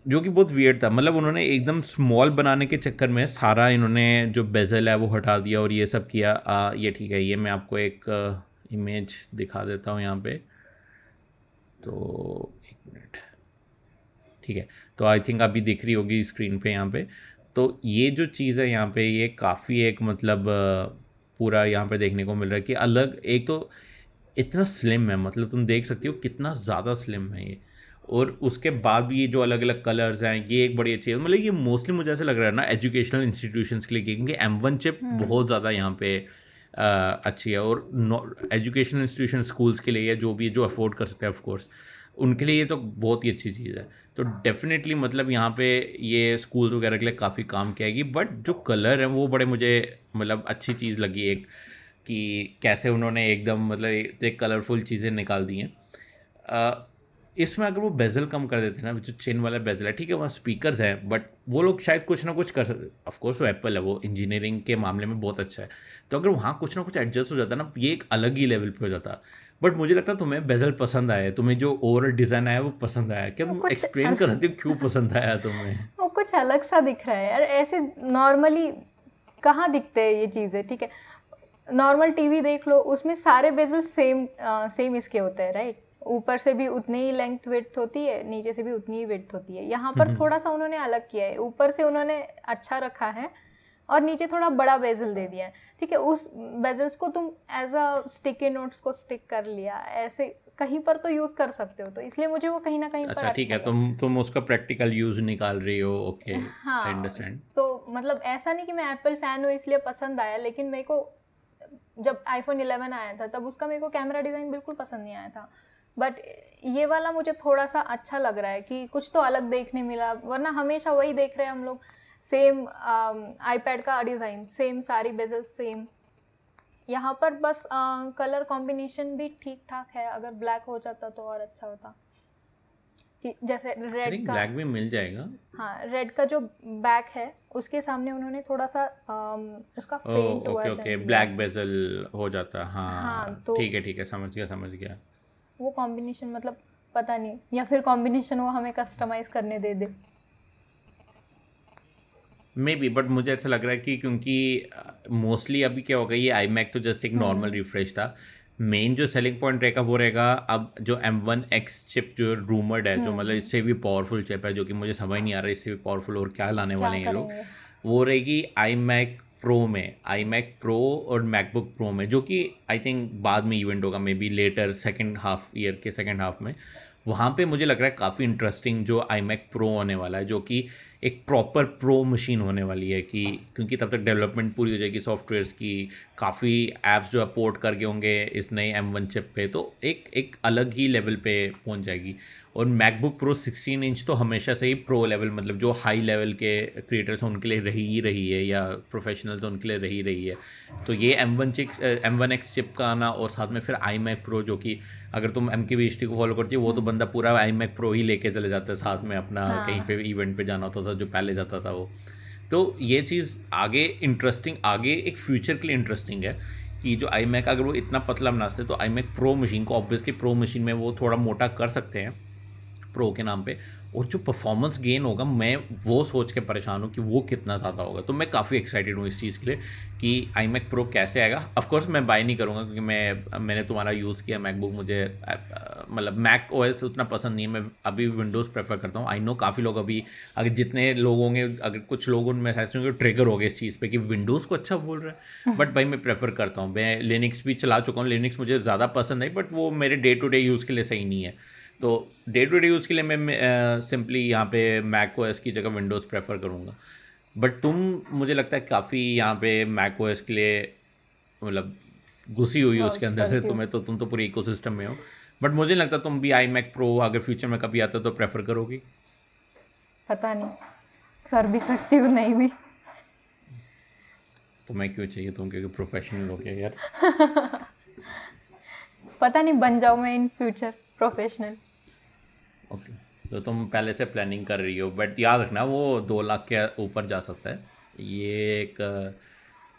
जो कि बहुत वियर्ड था। मतलब उन्होंने एकदम स्मॉल बनाने के चक्कर में सारा इन्होंने जो बेजल है वो हटा दिया और ये सब किया। आ, ये ठीक है ये मैं आपको एक इमेज दिखा देता हूँ यहाँ पे। तो एक मिनट ठीक है तो आई थिंक अभी दिख रही होगी स्क्रीन पे यहाँ पे। तो ये जो चीज़ है यहाँ पे ये काफ़ी एक मतलब पूरा यहाँ पे देखने को मिल रहा है कि अलग एक तो इतना स्लिम है मतलब तुम देख सकते हो कितना ज़्यादा स्लिम है ये। और उसके बाद भी ये जो अलग अलग कलर्स हैं ये एक बड़ी अच्छी है। मतलब ये मोस्टली मुझे ऐसा लग रहा है ना एजुकेशनल इंस्टीट्यूशंस के लिए क्योंकि एम वन चिप बहुत ज़्यादा यहाँ पे आ, अच्छी है। और एजुकेशनल इंस्टीट्यूशन स्कूल्स के लिए या जो भी जो अफोर्ड कर सकते हैं ऑफकोर्स उनके लिए ये तो बहुत ही अच्छी चीज़ है। तो डेफिनेटली मतलब यहाँ पे ये स्कूल वगैरह के लिए काफ़ी काम कियागी बट जो कलर है वो बड़े मुझे मतलब अच्छी चीज़ लगी एक। कि कैसे उन्होंने एकदम मतलब एक कलरफुल चीज़ें निकाल दी हैं। इसमें अगर वो बेजल कम कर देते ना जो चेन वाला बेजल है ठीक है वहाँ स्पीकर्स हैं बट वो लोग शायद कुछ ना कुछ कर सकते ऑफकोर्स वो एप्पल है वो इंजीनियरिंग के मामले में बहुत अच्छा है। तो अगर वहाँ कुछ ना कुछ एडजस्ट हो जाता ना ये एक अलग ही लेवल पे हो जाता। बट मुझे लगता है तुम्हें बेजल पसंद आया तुम्हें जो ओवरऑल डिज़ाइन आया वो पसंद आया क्या तुम एक्सप्लेन कर सकती हो क्यों <laughs> पसंद आया तुम्हें? वो कुछ अलग सा दिख रहा है। यार ऐसे नॉर्मली कहाँ दिखते हैं ये चीज़ें ठीक है? नॉर्मल टीवी देख लो उसमें सारे बेजल सेम सेम इसके होते हैं राइट ऊपर से भी उतनी ही लेंथ विड्थ होती है नीचे से भी उतनी ही विड्थ होती है। यहाँ पर। थोड़ा सा उन्होंने अलग किया है। ऊपर से उन्होंने अच्छा रखा है और नीचे थोड़ा बड़ा बेजल दे दिया है। ठीक है उस बेजल्स को तुम एज अ स्टिकी नोट्स को स्टिक कर लिया ऐसे कहीं पर तो यूज़ कर सकते हो तो इसलिए मुझे वो कहीं ना कहीं अच्छा ठीक है तुम तुम उसका प्रैक्टिकल यूज़ निकाल रही हो ओके हाँ अंडरस्टैंड तो मतलब ऐसा नहीं कि मैं एप्पल फ़ैन हूँ इसलिए पसंद आया लेकिन मेरे को जब आईफोन 11 आया था तब उसका मेरे को कैमरा डिज़ाइन बिल्कुल पसंद नहीं आया था। बट ये वाला मुझे थोड़ा सा अच्छा लग रहा है कि कुछ तो अलग देखने मिला वरना हमेशा वही देख रहे हैं हम लोग। सेम आईपैड um, का डिज़ाइन सेम सारी बेजल सेम यहाँ पर बस कलर uh, कॉम्बिनेशन भी ठीक ठाक है अगर ब्लैक हो जाता तो और अच्छा होता। कि जैसे रेड का ब्लैक भी मिल जाएगा। हाँ रेड का जो बैक है उसके सामने उन्होंने थोड़ा सा um, उसका faint okay okay black bezel हो जाता हाँ, हाँ तो ठीक है ठीक है समझ गया समझ गया। वो कॉम्बिनेशन मतलब पता नहीं या फिर कॉम्बिनेशन वो हमें कस्टमाइज करने दे दे। मे बी बट मुझे ऐसा लग रहा है कि क्योंकि मोस्टली अभी क्या होगा ये आई मैक तो जस्ट एक नॉर्मल हम्म। रिफ्रेश था। मेन जो सेलिंग पॉइंट रहेगा वो रहेगा अब जो एम वन एक्स चिप जो रूमर्ड है जो हम्म। मतलब इससे भी पावरफुल चिप है जो कि मुझे समझ नहीं आ रहा है इससे भी पावरफुल और क्या लाने क्या वाले हैं लोग वो रहेगी आई मैक प्रो में आई मैक प्रो और मैकबुक प्रो में जो कि आई थिंक बाद में इवेंट होगा maybe later second half year के सेकेंड हाफ़ में वहाँ पे मुझे लग रहा है काफ़ी इंटरेस्टिंग जो आई मैक प्रो होने वाला है, जो कि एक प्रॉपर प्रो मशीन होने वाली है कि क्योंकि तब तक डेवलपमेंट पूरी हो जाएगी सॉफ्टवेयर्स की, काफ़ी ऐप्स जो है पोर्ट करके होंगे इस नए एम वन चिप पे तो एक एक अलग ही लेवल पे पहुँच जाएगी। और मैकबुक प्रो 16 इंच तो हमेशा से ही प्रो लेवल मतलब जो हाई लेवल के क्रिएटर्स हैं, उनके लिए रही ही रही है, या प्रोफेशनल्स उनके लिए रही रही है। तो ये M one chip M one X chip का आना और साथ में फिर आई मैक प्रो जो कि अगर तुम एम के को फॉलो करती हो वो तो बंदा पूरा आई मैक प्रो ही लेके चले जाता है साथ में अपना हाँ। कहीं पे इवेंट पे जाना होता था जो पहले जाता था वो। तो ये चीज़ आगे इंटरेस्टिंग आगे एक फ्यूचर के लिए इंटरेस्टिंग है कि जो आई मैक अगर वो इतना पतला बनाते तो आई मैक प्रो मशीन को ऑब्वियसली प्रो मशीन में वो थोड़ा मोटा कर सकते हैं प्रो के नाम पे। और जो परफॉर्मेंस गेन होगा, मैं वो सोच के परेशान हूँ कि वो कितना ज़्यादा होगा। तो मैं काफ़ी एक्साइटेड हूँ इस चीज़ के लिए कि आई मैक प्रो कैसे आएगा। ऑफकोर्स मैं बाय नहीं करूँगा क्योंकि मैं, मैंने तुम्हारा यूज़ किया मैकबुक मुझे मतलब मैक ओएस उतना पसंद नहीं है। मैं अभी विंडोज़ प्रेफर करता हूँ। आई नो काफ़ी लोग अभी, अगर जितने लोग होंगे, अगर कुछ लोग उनमें ऐसे होंगे ट्रिगर हो गए इस चीज़ पर कि विंडोज़ को अच्छा बोल रहे हैं। बट भाई, मैं प्रेफर करता हूँ। मैं लिनिक्स भी चला चुका हूँ। लिनिक्स मुझे ज़्यादा पसंद नहीं बट वो मेरे डे टू डे यूज़ के लिए सही नहीं है। तो डे टू डे यूज़ के लिए मैं सिंपली यहाँ पे मैक ओ एस की जगह विंडोज़ प्रेफर करूँगा। बट तुम मुझे लगता है काफ़ी यहाँ पे मैक ओ एस के लिए मतलब घुसी हुई हो उसके अंदर से तुम्हें तो तुम तो पूरे इको में हो। बट मुझे लगता तुम भी आई मैक प्रो अगर फ्यूचर में कभी आता तो प्रेफर करोगी। पता नहीं। कर भी सकती हूँ नहीं भी। तो मैं क्यों चाहिए तुम क्योंकि प्रोफेशनल हो गया यार। <laughs> पता नहीं बन जाऊँ मैं इन फ्यूचर प्रोफेशनल ओके तो तुम पहले से प्लानिंग कर रही हो बट याद रखना वो दो लाख के ऊपर जा सकता है। ये एक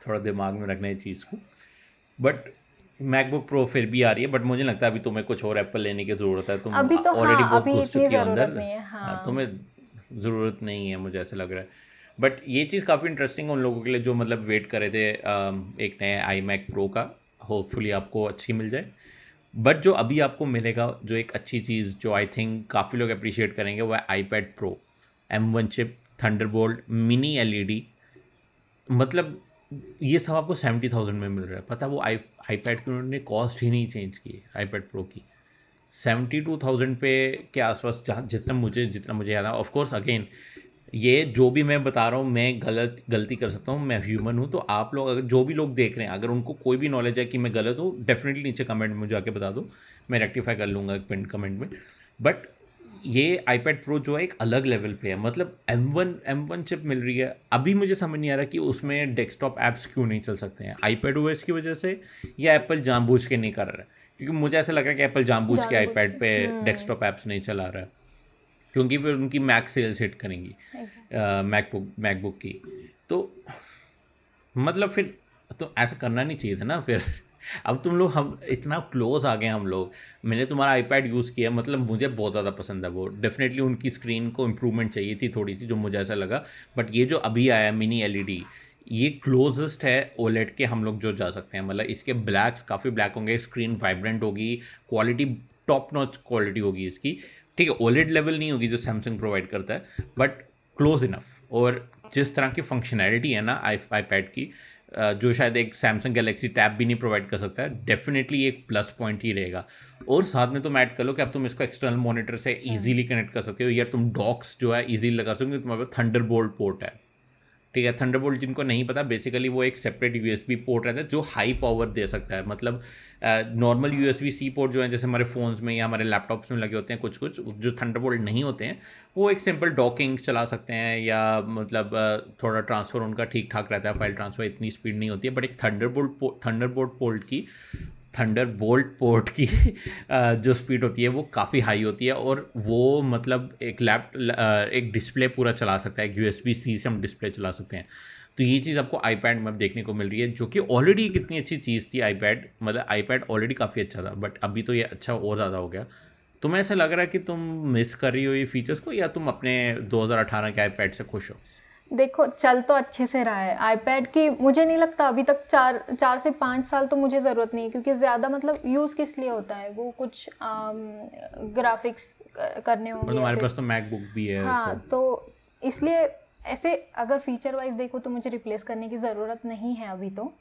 थोड़ा दिमाग में रखना है चीज़ को। बट मैकबुक प्रो फिर भी आ रही है बट मुझे लगता है अभी तुम्हें कुछ और एप्पल लेने की ज़रूरत है। तुम ऑलरेडी हाँ, बहुत घुस चुकी हो अंदर। हाँ, हाँ, तुम्हें ज़रूरत नहीं है मुझे ऐसा लग रहा है। बट ये चीज़ काफ़ी इंटरेस्टिंग है उन लोगों के लिए जो मतलब वेट कर रहे थे एक नए आई मैक प्रो का। होपफुली आपको अच्छी मिल जाए। बट जो अभी आपको मिलेगा, जो एक अच्छी चीज़, जो आई थिंक काफ़ी लोग अप्रिशिएट करेंगे, वो है iPad pro M one chip Thunderbolt mini L E D मतलब ये सब आपको सेवेंटी थाउज़ेंड में मिल रहा है। पता वो आई आई पैड की उन्होंने कॉस्ट ही नहीं चेंज की आई पैड प्रो की। सेवेंटी टू थाउज़ेंड पे के आसपास जहाँ जितना मुझे जितना मुझे याद है। ऑफकोर्स अगेन ये जो भी मैं बता रहा हूँ मैं गलत गलती कर सकता हूँ मैं ह्यूमन हूँ तो आप लोग अगर जो भी लोग देख रहे हैं अगर उनको कोई भी नॉलेज है कि मैं गलत हूँ डेफिनेटली नीचे कमेंट में जाके बता दो। मैं रेक्टिफाई कर लूँगा एक पिन कमेंट में। बट ये iPad प्रो जो है एक अलग लेवल पे है। मतलब M1 M1 चिप मिल रही है। अभी मुझे समझ नहीं आ रहा कि उसमें डेस्कटॉप ऐप्स क्यों नहीं चल सकते हैं। iPad OS की वजह से या एप्पल जानबूझ के नहीं कर रहा है? क्योंकि मुझे ऐसा लग रहा है कि एप्पल जानबूझ के के, पे हम्म। डेस्कटॉप ऐप्स नहीं चला रहा है। क्योंकि फिर उनकी मैक सेल्स हिट करेंगी मैकबुक मैकबुक की। तो मतलब फिर तो ऐसा करना नहीं चाहिए था ना फिर। अब तुम लोग हम इतना क्लोज आ गए हम लोग। मैंने तुम्हारा आईपैड यूज़ किया मतलब मुझे बहुत ज़्यादा पसंद है वो। डेफिनेटली उनकी स्क्रीन को इम्प्रूवमेंट चाहिए थी थोड़ी सी जो मुझे ऐसा लगा। बट ये जो अभी आया मिनी एलईडी ये क्लोजेस्ट है ओलेट के हम लोग जो जा सकते हैं। मतलब इसके ब्लैक्स काफ़ी ब्लैक होंगे स्क्रीन वाइब्रेंट होगी क्वालिटी टॉप नॉच क्वालिटी होगी इसकी। ठीक है ओलेड लेवल नहीं होगी जो सैमसंग प्रोवाइड करता है बट क्लोज इनफ और जिस तरह की फंक्शनैलिटी है ना आई पैड की जो शायद एक सैमसंग गैलेक्सी टैब भी नहीं प्रोवाइड कर सकता है डेफिनेटली एक प्लस पॉइंट ही रहेगा। और साथ में तुम ऐड कर लो कि अब तुम इसको एक्सटर्नल मॉनिटर से इजीली कनेक्ट कर सकते हो, या तुम डॉक्स जो है इजीली लगा सकते हो तुम्हारे पास थंडर पोर्ट है। ठीक है थंडरबोल्ट जिनको नहीं पता बेसिकली वो एक सेपरेट यूएसबी पोर्ट रहता है जो हाई पावर दे सकता है। मतलब नॉर्मल यूएसबी सी पोर्ट जो है, जैसे हमारे फ़ोन्स में या हमारे लैपटॉप्स में लगे होते हैं कुछ कुछ जो थंडरबोल्ट नहीं होते हैं, वो एक सिंपल डॉकिंग चला सकते हैं या मतलब थोड़ा ट्रांसफ़र उनका ठीक ठाक रहता है फ़ाइल ट्रांसफ़र इतनी स्पीड नहीं होती है बट एक थंडरबोल्ट थंडरबोल्ट पोर्ट की थंडर बोल्ट पोर्ट की <laughs> जो स्पीड होती है वो काफ़ी हाई होती है और वो मतलब एक लैप एक डिस्प्ले पूरा चला सकता है यू एस बी सी से हम डिस्प्ले चला सकते हैं। तो ये चीज़ आपको आईपैड में देखने को मिल रही है, जो कि ऑलरेडी एक इतनी अच्छी चीज़ थी आईपैड मतलब आईपैड ऑलरेडी काफ़ी अच्छा था बट अभी तो ये अच्छा और ज़्यादा हो गया। तुम्हें ऐसा लग रहा है कि तुम मिस कर रही हो ये फीचर्स को या तुम अपने 2018 के आईपैड से खुश हो? देखो चल तो अच्छे से रहा है। आईपैड की मुझे नहीं लगता अभी तक चार चार से पाँच साल तो मुझे ज़रूरत नहीं है क्योंकि ज़्यादा मतलब यूज़ किस लिए होता है? वो कुछ ग्राफिक्स करने होंगे तुम्हारे पास तो मैकबुक भी है हाँ तो तो इसलिए ऐसे अगर फीचर वाइज देखो तो मुझे रिप्लेस करने की ज़रूरत नहीं है अभी तो।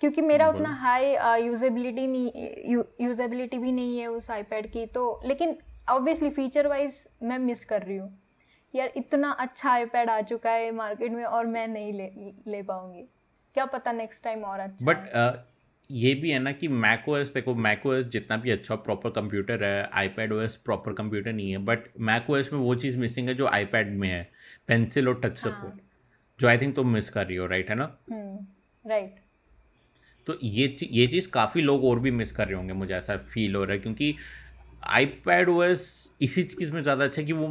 क्योंकि मेरा उतना हाई यूजेबिलिटी नहीं यूजेबिलिटी भी नहीं है उस आईपैड की तो लेकिन ऑब्वियसली फीचर वाइज मैं मिस कर रही हूँ। यार इतना अच्छा आईपैड आ चुका है मार्केट में और मैं नहीं ले ले पाऊँगी क्या पता नेक्स्ट टाइम और अच्छा बट आए। ये भी है ना कि मैक ओएस देखो मैक ओएस जितना भी अच्छा प्रॉपर कंप्यूटर है आईपैड ओएस प्रॉपर कंप्यूटर नहीं है बट मैक ओएस में वो चीज़ मिसिंग है जो आईपैड में है पेंसिल और टच हाँ। सपोर्ट जो आई थिंक तुम मिस कर रही हो राइट है ना हम्म राइट तो ये ये चीज़ काफ़ी लोग और भी मिस कर रहे होंगे मुझे ऐसा फील हो रहा है क्योंकि आईपैड ओएस इसी चीज़ में ज़्यादा अच्छा है कि वो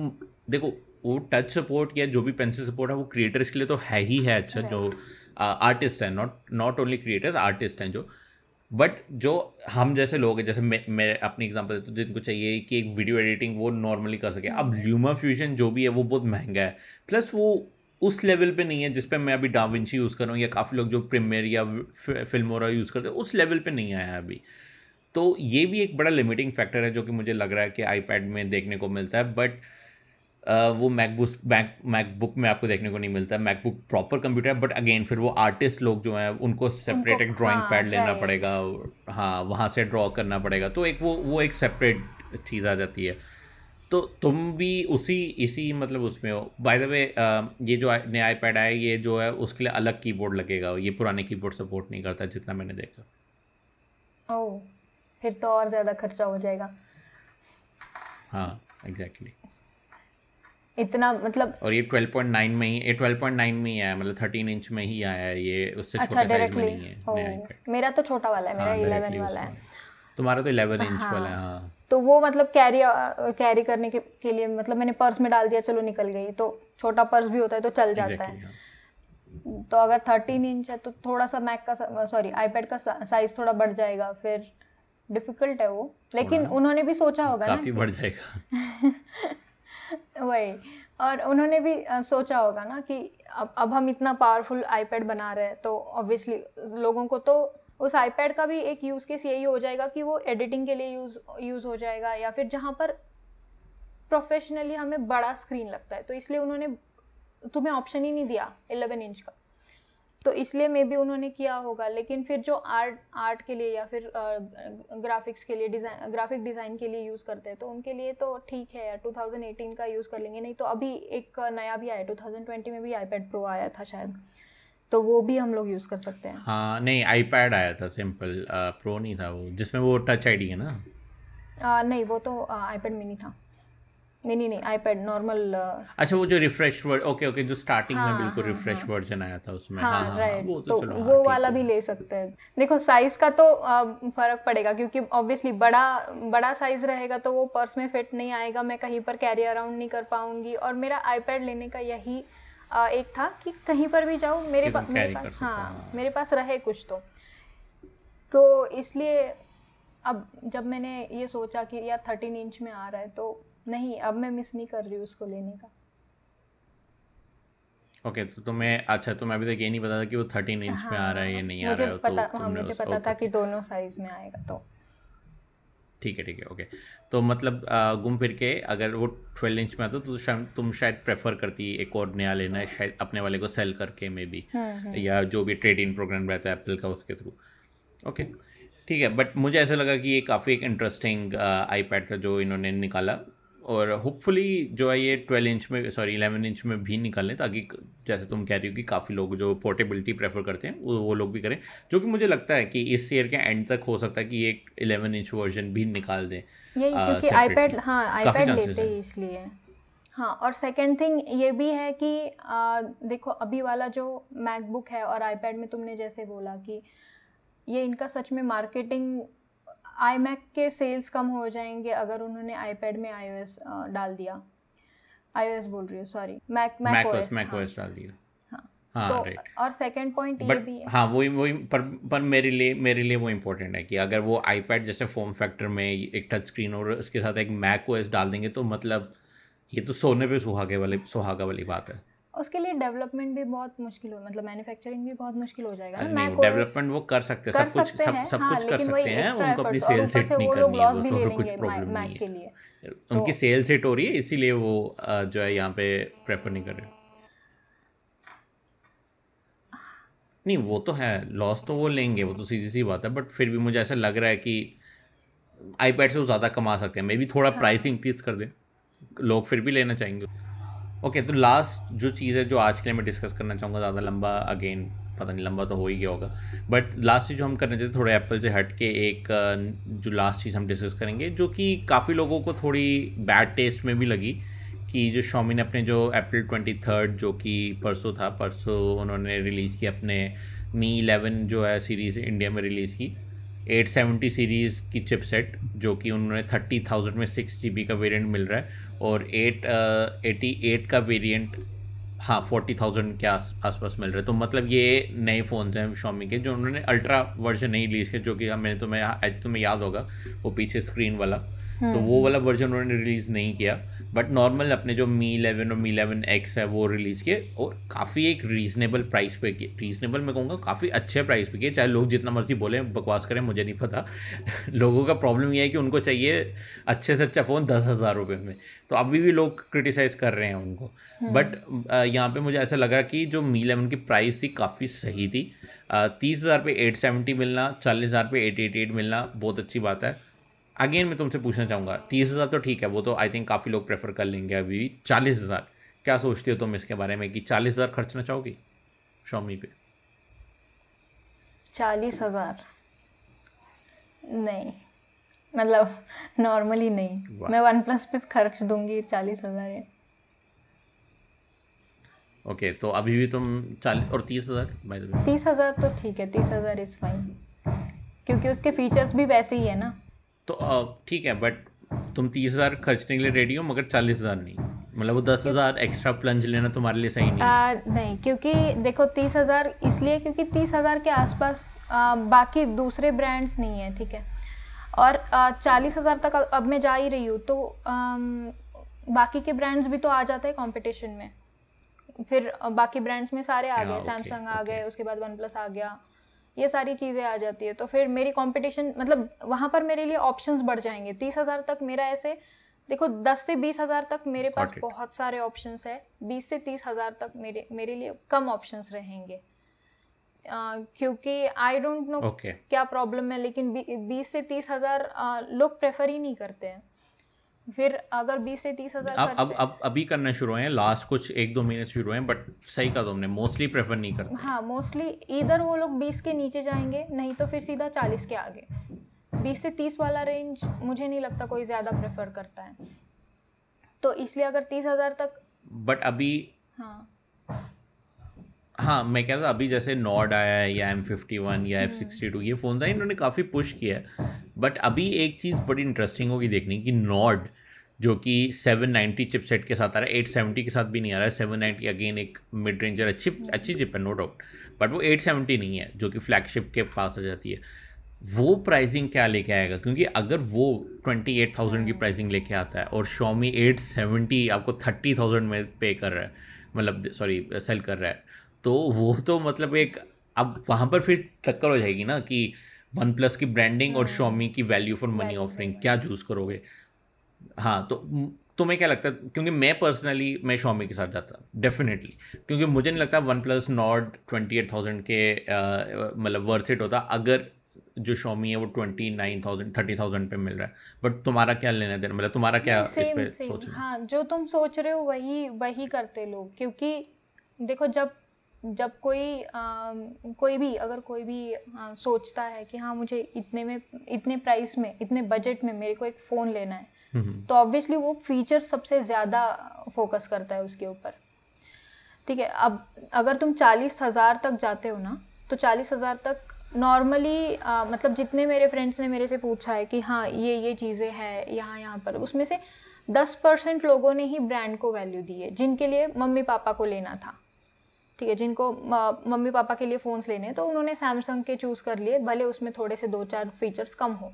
देखो वो टच सपोर्ट या जो भी पेंसिल सपोर्ट है वो क्रिएटर्स के लिए तो है ही है अच्छा जो आर्टिस्ट है not not only creators artist हैं जो। बट जो हम जैसे लोग हैं जैसे मैं मैं अपनी एग्जांपल देता हूँ जिनको चाहिए कि एक वीडियो एडिटिंग वो नॉर्मली कर सके। अब ल्यूमा फ्यूजन जो भी है वो बहुत महँगा है। प्लस वो उस लेवल पे नहीं है जिस पे मैं अभी डाविंची यूज़ कर रहा हूँ या काफ़ी लोग जो प्रीमियर या फिल्मोरा यूज़ करते हैं उस लेवल पे नहीं आया है अभी। तो ये भी एक बड़ा लिमिटिंग फैक्टर है जो कि मुझे लग रहा है कि आईपैड में देखने को मिलता है। बट वो मैकबुक मैक मैकबुक में आपको देखने को नहीं मिलता। मैकबुक प्रॉपर कंप्यूटर है बट अगेन फिर वो आर्टिस्ट लोग जो हैं उनको सेपरेट एक ड्राइंग हाँ, पैड लेना पड़ेगा हाँ वहाँ से ड्रॉ करना पड़ेगा। तो एक वो वो एक सेपरेट चीज़ आ जाती है। तो तुम भी उसी इसी मतलब उसमें हो। बाय द वे ये जो नया आईपैड आया ये जो है उसके लिए अलग कीबोर्ड लगेगा। ये पुराने कीबोर्ड सपोर्ट नहीं करता जितना मैंने देखा। ओ फिर तो और ज़्यादा खर्चा हो जाएगा। हाँ एग्जैक्टली इतना मतलब और ये 12.9 में ही ये 12.9 में ही आया मतलब 13 इंच में ही आया है ये उससे अच्छा छोटे साइज़ में नहीं है मेरा तो छोटा वाला है मेरा हाँ, इलेवन directly वाला है। तुम्हारा तो 11 इंच हाँ। वाला है हाँ। तो वो मतलब कैरी कैरी करने के, के लिए मतलब मैंने पर्स में डाल दिया चलो निकल गई तो छोटा पर्स भी होता है तो चल जाता है। हाँ। तो अगर थर्टीन इंच है तो थोड़ा सा मैक का सॉरी आईपैड का साइज़ थोड़ा बढ़ जाएगा फिर डिफ़िकल्ट है वो। लेकिन उन्होंने भी सोचा होगा ना काफ़ी बढ़ जाएगा। <laughs> <laughs> वही। और उन्होंने भी सोचा होगा ना कि अब अब हम इतना पावरफुल आईपैड बना रहे हैं तो ऑब्वियसली लोगों को तो उस आईपैड का भी एक यूज़ केस यही हो जाएगा कि वो एडिटिंग के लिए यूज़ यूज़ हो जाएगा या फिर जहाँ पर प्रोफेशनली हमें बड़ा स्क्रीन लगता है। तो इसलिए उन्होंने, तुम्हें ऑप्शन ही नहीं दिया 11 इंच का। तो इसलिए मे भी उन्होंने किया होगा लेकिन फिर जो आर्ट आर्ट के लिए या फिर ग्राफिक्स के लिए डिज़ाइन ग्राफिक डिज़ाइन के लिए यूज़ करते हैं तो उनके लिए तो ठीक है यार 2018 का यूज़ कर लेंगे नहीं तो अभी एक नया भी आया 2020 में भी आईपैड प्रो आया था शायद तो वो भी हम लोग यूज़ कर सकते हैं। हाँ नहीं आईपैड आया था सिंपल प्रो नहीं था वो जिसमें वो टच आईडी है ना? आ, नहीं वो तो आईपैड मिनी था। नहीं नहीं नहीं आईपैड नॉर्मल अच्छा वो जो रिफ्रेश वर्ड ओके ओके जो स्टार्टिंग हाँ, में हाँ, बिल्कुल हाँ, रिफ्रेश हाँ। वर्जन आया था उसमें हाँ हाँ हाँ राइट वो तो तो चलो हाँ, वो ठीक वाला है। भी ले सकते हैं देखो साइज़ का तो अ, फ़र्क पड़ेगा क्योंकि ऑब्वियसली बड़ा बड़ा साइज़ रहेगा तो वो पर्स में फिट नहीं आएगा मैं कहीं पर कैरी अराउंड नहीं कर पाऊँगी और मेरा आईपैड लेने का यही अ, एक था कि कहीं पर भी जाऊँ मेरे पास मेरे पास हाँ हाँ। मेरे पास रहे कुछ तो तो इसलिए अब जब मैंने ये सोचा कि यार थर्टीन इंच में आ रहा है तो नहीं अब मैं मिस नहीं कर रही हूँ उसको लेने का। ओके okay, तो तुम्हें अच्छा तुम्हें अभी तक ये नहीं पता था कि वो थर्टीन इंच हाँ, में आ रहा है या नहीं आ रहा है पता तो हाँ मुझे पता था कि दोनों साइज़ में आएगा तो। ठीक है ठीक है ओके तो मतलब आ, घूम फिर के अगर वो ट्वेल्व इंच में आता तो शायद तुम शायद प्रेफर करती एक और नया लेना है शायद अपने वाले को सेल करके मे बी हम्म। या जो भी ट्रेड इन प्रोग्राम रहता है एप्पल का उसके थ्रू ओके ठीक है बट मुझे ऐसा लगा कि ये काफ़ी एक इंटरेस्टिंग आईपैड था जो इन्होंने निकाला। और होपफुली जो है ये ट्वेल्व इंच में सॉरी इलेवन इंच में भी निकालें ताकि जैसे तुम कह रही हो कि काफ़ी लोग जो पोर्टेबिलिटी प्रेफर करते हैं वो वो लोग भी करें जो कि मुझे लगता है कि इस ईयर के एंड तक हो सकता है कि एक इलेवन इंच वर्जन भी निकाल दें क्योंकि आईपैड हाँ आईपैड लेते हैं। इसलिए हाँ और सेकेंड थिंग ये भी है कि आ, देखो अभी वाला जो मैकबुक है और आईपैड में तुमने जैसे बोला कि ये इनका सच में मार्केटिंग आई मैक के सेल्स कम हो जाएँगे अगर उन्होंने आईपैड में आईओएस डाल दिया। आईओएस बोल रही हूँ सॉरी मैक मैक ओएस डाल दिया। हाँ। हाँ तो राइट और सेकंड पॉइंट ये भी है। हाँ वही वही पर पर मेरे लिए मेरे लिए वो इम्पोर्टेंट है कि अगर वो आईपैड जैसे फॉर्म फैक्टर में एक टच स्क्रीन और उसके साथ एक मैक ओएस डाल देंगे तो मतलब ये तो सोने पे सुहागे वाली सुहागा वाली बात है। उसके लिए डेवलपमेंट भी बहुत मुश्किल हो मतलब मैन्युफैक्चरिंग भी बहुत मुश्किल हो जाएगा ना। डेवलपमेंट वो कर सकते हैं सब कुछ सब सब हाँ कुछ कर सकते हैं उनको अपनी एफर्ट्स और सेल ऊपर सेट से नहीं करनी है वो तो कुछ प्रॉब्लम नहीं के है लिए। उनकी सेल्स सेल सेट हो रही है इसीलिए वो जो है यहाँ पे प्रेफर नहीं कर रहे। नहीं वो तो है लॉस तो वो लेंगे वो तो सीधी सी बात है बट फिर भी मुझे ऐसा लग रहा है कि आईपैड से वो ज़्यादा कमा सकते हैं मे बी थोड़ा प्राइस इंक्रीज कर दें। लोग फिर भी लेना चाहेंगे। ओके तो लास्ट जो चीज़ है जो आज के लिए मैं डिस्कस करना चाहूँगा, ज़्यादा लंबा अगेन पता नहीं, लंबा तो हो ही गया होगा। बट लास्ट चीज़ जो हम करने चाहते थोड़े एप्पल से हट के एक जो लास्ट चीज़ हम डिस्कस करेंगे, जो कि काफ़ी लोगों को थोड़ी बैड टेस्ट में भी लगी कि जो शॉमी ने अपने जो अप्रैल ट्वेंटी थर्ड जो कि परसों था, परसों उन्होंने रिलीज़ की अपने मी इलेवन जो है सीरीज़ इंडिया में रिलीज़ की 870 सीरीज़ की चिपसेट जो कि उन्होंने थर्टी थाउज़ेंड में सिक्स जी का वेरिएंट मिल रहा है। और एट एटी एट का वेरिएंट हाँ फोर्टी थाउज़ेंड के आस, आसपास मिल रहे तो मतलब ये नए फ़ोन हैं शॉमी के, जो उन्होंने अल्ट्रा वर्जन नहीं रिलीज़ किया जो कि मैंने तुम्हें आज तुम्हें याद होगा, वो पीछे स्क्रीन वाला। तो वो वाला वर्जन उन्होंने रिलीज़ नहीं किया बट नॉर्मल अपने जो मी इलेवन और मी इलेवन एक्स है वो रिलीज़ किए और काफ़ी एक रीजनेबल प्राइस पे किए। रीजनेबल मैं कहूँगा काफ़ी अच्छे प्राइस पे किए चाहे लोग जितना मर्ज़ी बोले बकवास करें मुझे नहीं पता। <laughs> लोगों का प्रॉब्लम ये है कि उनको चाहिए अच्छे से अच्छा फ़ोन दस हज़ार रुपये में। तो अभी भी लोग क्रिटिसाइज़ कर रहे हैं उनको। बट यहाँ पे मुझे ऐसा लगा कि जो मी इलेवन की प्राइस थी काफ़ी सही थी। तीस हज़ार पे एट सेवेंटी मिलना चालीस हज़ार पे एट एट एट मिलना बहुत अच्छी बात है। अगेन मैं तुमसे पूछना चाहूँगा तीस हज़ार तो ठीक है वो तो आई थिंक काफ़ी लोग प्रेफर कर लेंगे अभी भी चालीस हज़ार। क्या सोचते हो तुम इसके बारे में कि चालीस हज़ार खर्चना चाहोगी शॉमी पे? चालीस हज़ार? नहीं। मतलब नॉर्मली नहीं। मैं वन प्लस पे खर्च दूँगी चालीस हज़ार है। ओके तो अभी भी तुम चालीस और तीस हज़ार? तीस हज़ार तो ठीक है तीस हज़ार इज़ फाइन क्योंकि उसके फीचर्स भी वैसे ही है ना। तो ठीक है बट तुम तीस हज़ार खर्चने के लिए रेडी हो मगर चालीस हज़ार नहीं। मतलब वो दस हज़ार एक्स्ट्रा प्लंज लेना तुम्हारे लिए सही नहीं आ, नहीं क्योंकि देखो तीस हज़ार इसलिए क्योंकि तीस हज़ार के आसपास आ, बाकी दूसरे ब्रांड्स नहीं है ठीक है। और चालीस हज़ार तक अब मैं जा ही रही हूँ तो आम, बाकी के ब्रांड्स भी तो आ जाते हैं कंपटीशन में। फिर बाकी ब्रांड्स में सारे आ हाँ, गए सैमसंग आ गए उसके बाद वन प्लस आ गया। ये सारी चीज़ें आ जाती है तो फिर मेरी कंपटीशन मतलब वहाँ पर मेरे लिए ऑप्शंस बढ़ जाएँगे। तीस हज़ार तक मेरा ऐसे देखो दस से बीस हज़ार तक मेरे पास Got it. बहुत सारे ऑप्शंस है। बीस से तीस हज़ार तक मेरे मेरे लिए कम ऑप्शंस रहेंगे। अ, क्योंकि आई डोंट नो क्या प्रॉब्लम है लेकिन बीस से तीस हज़ार uh, लोग प्रेफर ही नहीं करते हैं। फिर अगर बीस से तीस हज़ार अब अब अब अभी करना शुरू हैं लास्ट कुछ एक दो महीने शुरू हैं बट सही कहा तुमने मोस्टली प्रेफर नहीं करते। हाँ मोस्टली इधर वो लोग बीस के नीचे जाएँगे नहीं तो फिर सीधा चालीस के आगे। बीस से तीस वाला रेंज मुझे नहीं लगता कोई ज़्यादा प्रेफर करता है। तो इसलिए अगर तीस हज़ार तक बट अभी हाँ। हाँ मैं कह रहा था अभी जैसे नॉड आया है या एम फिफ्टी वन या एफ़ सिक्सटी टू ये फ़ोन आए इन्होंने काफ़ी पुश किया है। बट अभी एक चीज़ बड़ी इंटरेस्टिंग होगी देखने की नॉड जो कि 790 चिपसेट के साथ आ रहा है 870 के साथ भी नहीं आ रहा है। 790 अगेन एक मिड रेंजर अच्छी अच्छी चिप है नो डाउट बट वो 870 नहीं है जो कि फ्लैगशिप के पास आ जाती है। वो प्राइसिंग क्या लेके आएगा? क्योंकि अगर वो 28,000 की प्राइसिंग लेके आता है और शॉमी 870 आपको 30,000 में पे कर रहा है मतलब सॉरी सेल कर रहा है तो वो तो मतलब एक अब वहाँ पर फिर चक्कर हो जाएगी ना कि वन प्लस की ब्रांडिंग और शॉमी की वैल्यू फॉर मनी ऑफरिंग क्या चूज़ करोगे? हाँ तो तुम्हें क्या लगता है? क्योंकि मैं पर्सनली मैं शॉमी के साथ जाता डेफिनेटली क्योंकि मुझे नहीं लगता one plus not twenty eight thousand के मतलब वर्थ इट होता अगर जो शॉमी है वो twenty nine thousand thirty thousand पे मिल रहा है। बट तुम्हारा क्या लेना देना मतलब तुम्हारा क्या इस पे सोच हाँ जो तुम सोच रहे हो वही वही करते लोग क्योंकि देखो जब जब कोई आ, कोई भी अगर कोई भी आ, सोचता है कि हाँ मुझे इतने में इतने प्राइस में इतने बजट में मेरे को एक फ़ोन लेना है तो ऑब्वियसली वो फीचर सबसे ज़्यादा फोकस करता है उसके ऊपर। ठीक है अब अगर तुम चालीस हज़ार तक जाते हो ना तो चालीस हज़ार तक नॉर्मली मतलब जितने मेरे फ्रेंड्स ने मेरे से पूछा है कि हाँ ये ये चीज़ें हैं यहाँ यहाँ पर उसमें से दस परसेंट लोगों ने ही ब्रांड को वैल्यू दी है जिनके लिए मम्मी पापा को लेना था। ठीक है, जिनको मम्मी पापा के लिए फ़ोन्स लेने हैं तो उन्होंने सैमसंग के चूज़ कर लिए, भले उसमें थोड़े से दो चार फीचर्स कम हो।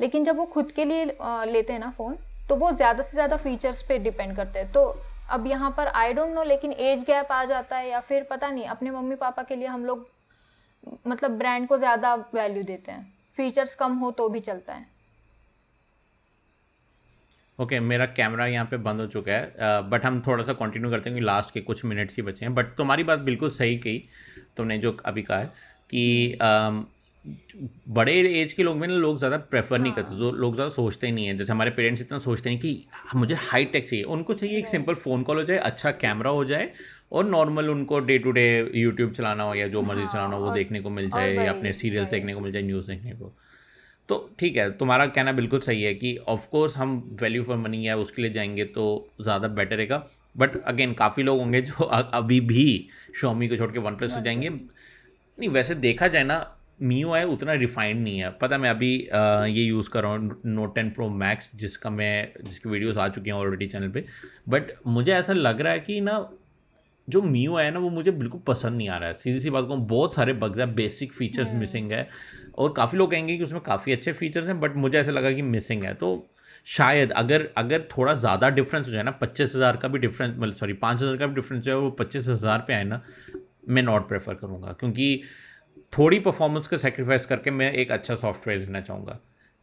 लेकिन जब वो खुद के लिए लेते हैं ना फ़ोन तो वो ज़्यादा से ज़्यादा फीचर्स पे डिपेंड करते हैं। तो अब यहाँ पर आई डोंट नो लेकिन एज गैप आ जाता है या फिर पता नहीं, अपने मम्मी पापा के लिए हम लोग मतलब ब्रांड को ज़्यादा वैल्यू देते हैं। फीचर्स कम हो तो भी चलता है। ओके okay, मेरा कैमरा यहाँ पे बंद हो चुका है बट हम थोड़ा सा कंटिन्यू करते हैं क्योंकि लास्ट के कुछ मिनट्स ही बचे हैं बट तुम्हारी बात बिल्कुल सही कही तुमने जो अभी कहा है कि बड़े एज के लोग में ना लोग ज़्यादा प्रेफर हाँ। नहीं करते हाँ। जो लोग ज़्यादा सोचते ही नहीं है जैसे हमारे पेरेंट्स इतना सोचते हैं कि मुझे हाई टेक चाहिए उनको चाहिए एक सिंपल फ़ोन कॉल हो जाए अच्छा कैमरा हो जाए और नॉर्मल उनको डे टू डे यूट्यूब चलाना हो या जो मर्ज़ी हाँ, चलाना हो वो देखने को मिल जाए या अपने सीरियल्स देखने को मिल जाए न्यूज़ देखने को तो ठीक है तुम्हारा कहना बिल्कुल सही है कि ऑफकोर्स हम वैल्यू फॉर मनी है उसके लिए जाएँगे तो ज़्यादा बेटर रहेगा। बट अगेन काफ़ी लोग होंगे जो अभी भी शॉमी को छोड़ के वन प्लस से जाएँगे। नहीं वैसे देखा जाए ना मीओ है उतना रिफाइंड नहीं है। पता मैं अभी आ, ये यूज़ कर रहा हूँ नोट टेन प्रो मैक्स जिसका मैं जिसकी वीडियोस आ चुकी हैं ऑलरेडी चैनल पे। बट मुझे ऐसा लग रहा है कि ना जो मीओ है ना वो मुझे बिल्कुल पसंद नहीं आ रहा है। सीधी सी बात कहूँ बहुत सारे बग्स है बेसिक फीचर्स मिसिंग है। और काफ़ी लोग कहेंगे कि उसमें काफ़ी अच्छे फीचर्स हैं बट मुझे ऐसा लगा कि मिसिंग है। तो शायद अगर अगर थोड़ा ज़्यादा डिफरेंस हो जाए ना, पच्चीस हज़ार का भी डिफरेंस मतलब सॉरी पाँच हज़ार का भी डिफरेंस जो है वो पच्चीस हज़ार पे आए ना, मैं नॉट प्रेफर करूँगा, क्योंकि थोड़ी परफॉर्मेंस का सेक्रीफाइस करके मैं एक अच्छा सॉफ्टवेयर लेना चाहूँगा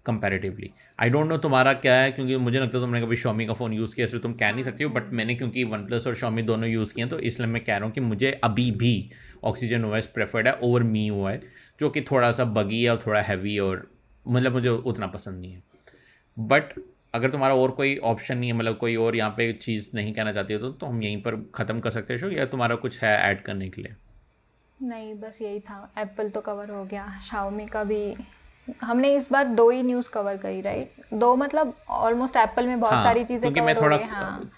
कंपेरेटिवली आई डोंट नो तुम्हारा क्या है, क्योंकि मुझे लगता है तुमने कभी शॉमी का फ़ोन यूज़ किया, इसलिए तुम कह नहीं सकती हो बट मैंने क्योंकि वन प्लस और शॉमी दोनों यूज़ किए हैं तो इसलिए मैं कह रहा हूँ कि मुझे अभी भी ऑक्सीजन ओएस प्रेफर्ड है ओवर मी ओ है जो कि थोड़ा सा बगी है और थोड़ा हैवी और मतलब मुझे उतना पसंद नहीं है। बट अगर तुम्हारा और कोई ऑप्शन नहीं है मतलब कोई और यहाँ पे चीज़ नहीं कहना चाहती हो तो, तो हम यहीं पर ख़त्म कर सकते हैं शो या तुम्हारा कुछ है ऐड करने के लिए? नहीं बस यही था। एप्पल तो कवर हो गया। शाओमी का भी हमने इस बार दो ही न्यूज़ कवर करी राइट दो मतलब ऑलमोस्ट एप्पल में बहुत हाँ, सारी चीज़ें कवर हो गई हाँ।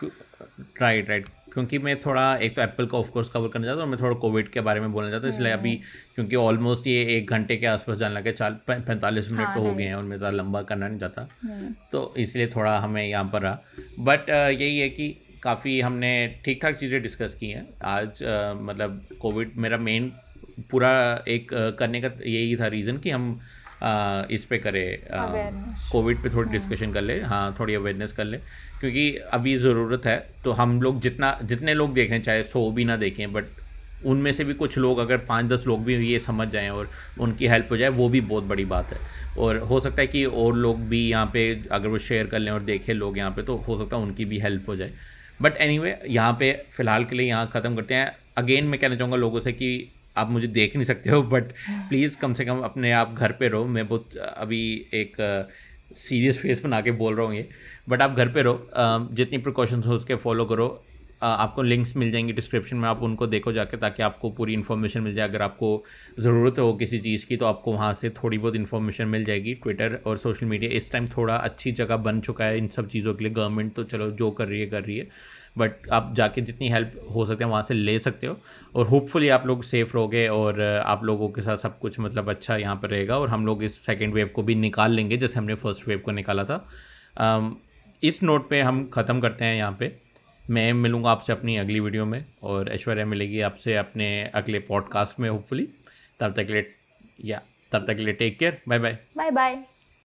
राइट राइट क्योंकि मैं थोड़ा एक तो एप्पल का ऑफकोर्स कवर करना चाहता हूँ और मैं थोड़ा कोविड के बारे में बोलना चाहता हूँ इसलिए अभी हम्म। क्योंकि ऑलमोस्ट ये एक घंटे के आसपास जाने लगे चाल पैंतालीस मिनट हाँ, तो हो गए हैं और मैं ज़्यादा लंबा करना नहीं चाहता हम्म। तो इसलिए थोड़ा हमें यहाँ पर रहा बट यही है कि काफ़ी हमने ठीक ठाक चीज़ें डिस्कस की हैं आज मतलब कोविड मेरा मेन पूरा एक करने का यही था रीज़न कि हम आ, इस पे करे कोविड पे थोड़ी डिस्कशन हाँ। कर ले हाँ थोड़ी अवेयरनेस कर ले क्योंकि अभी ज़रूरत है तो हम लोग जितना जितने लोग देखें चाहे सो भी ना देखें बट उनमें से भी कुछ लोग अगर पाँच दस लोग भी ये समझ जाएँ और उनकी हेल्प हो जाए वो भी बहुत बड़ी बात है। और हो सकता है कि और लोग भी यहाँ पे अगर वो शेयर कर लें और देखें लोग यहाँ पे तो हो सकता है उनकी भी हेल्प हो जाए। बट एनी वे यहाँ पे फ़िलहाल के लिए यहाँ ख़त्म करते हैं। अगेन मैं कहना चाहूँगा लोगों से कि आप मुझे देख नहीं सकते हो बट प्लीज़ कम से कम अपने आप घर पे रहो। मैं बहुत, अभी एक सीरियस फेस बना के बोल रहा हूँ ये बट आप घर पे रहो। जितनी प्रिकॉशंस हो उसके फॉलो करो। आपको लिंक्स मिल जाएँगी डिस्क्रिप्शन में, आप उनको देखो जाके ताकि आपको पूरी इन्फॉर्मेशन मिल जाए। अगर आपको ज़रूरत हो किसी चीज़ की तो आपको वहाँ से थोड़ी बहुत इन्फॉर्मेशन मिल जाएगी। ट्विटर और सोशल मीडिया इस टाइम थोड़ा अच्छी जगह बन चुका है इन सब चीज़ों के लिए। गवर्नमेंट तो चलो जो कर रही है, कर रही है। बट आप जाके जितनी हेल्प हो सकते हैं, वहाँ से ले सकते हो। और होपफुली आप लोग सेफ़ रहोगे और आप लोगों के साथ सब कुछ मतलब अच्छा यहाँ पर रहेगा और हम लोग इस सेकेंड वेव को भी निकाल लेंगे, जैसे हमने फ़र्स्ट वेव को निकाला था। इस नोट पे हम ख़त्म करते हैं यहाँ पे। मैं मिलूँगा आपसे अपनी अगली वीडियो में और ऐश्वर्या मिलेगी आपसे अपने अगले पॉडकास्ट में होपफुली तब तक के लिए या तब तक के लिए take care bye bye bye bye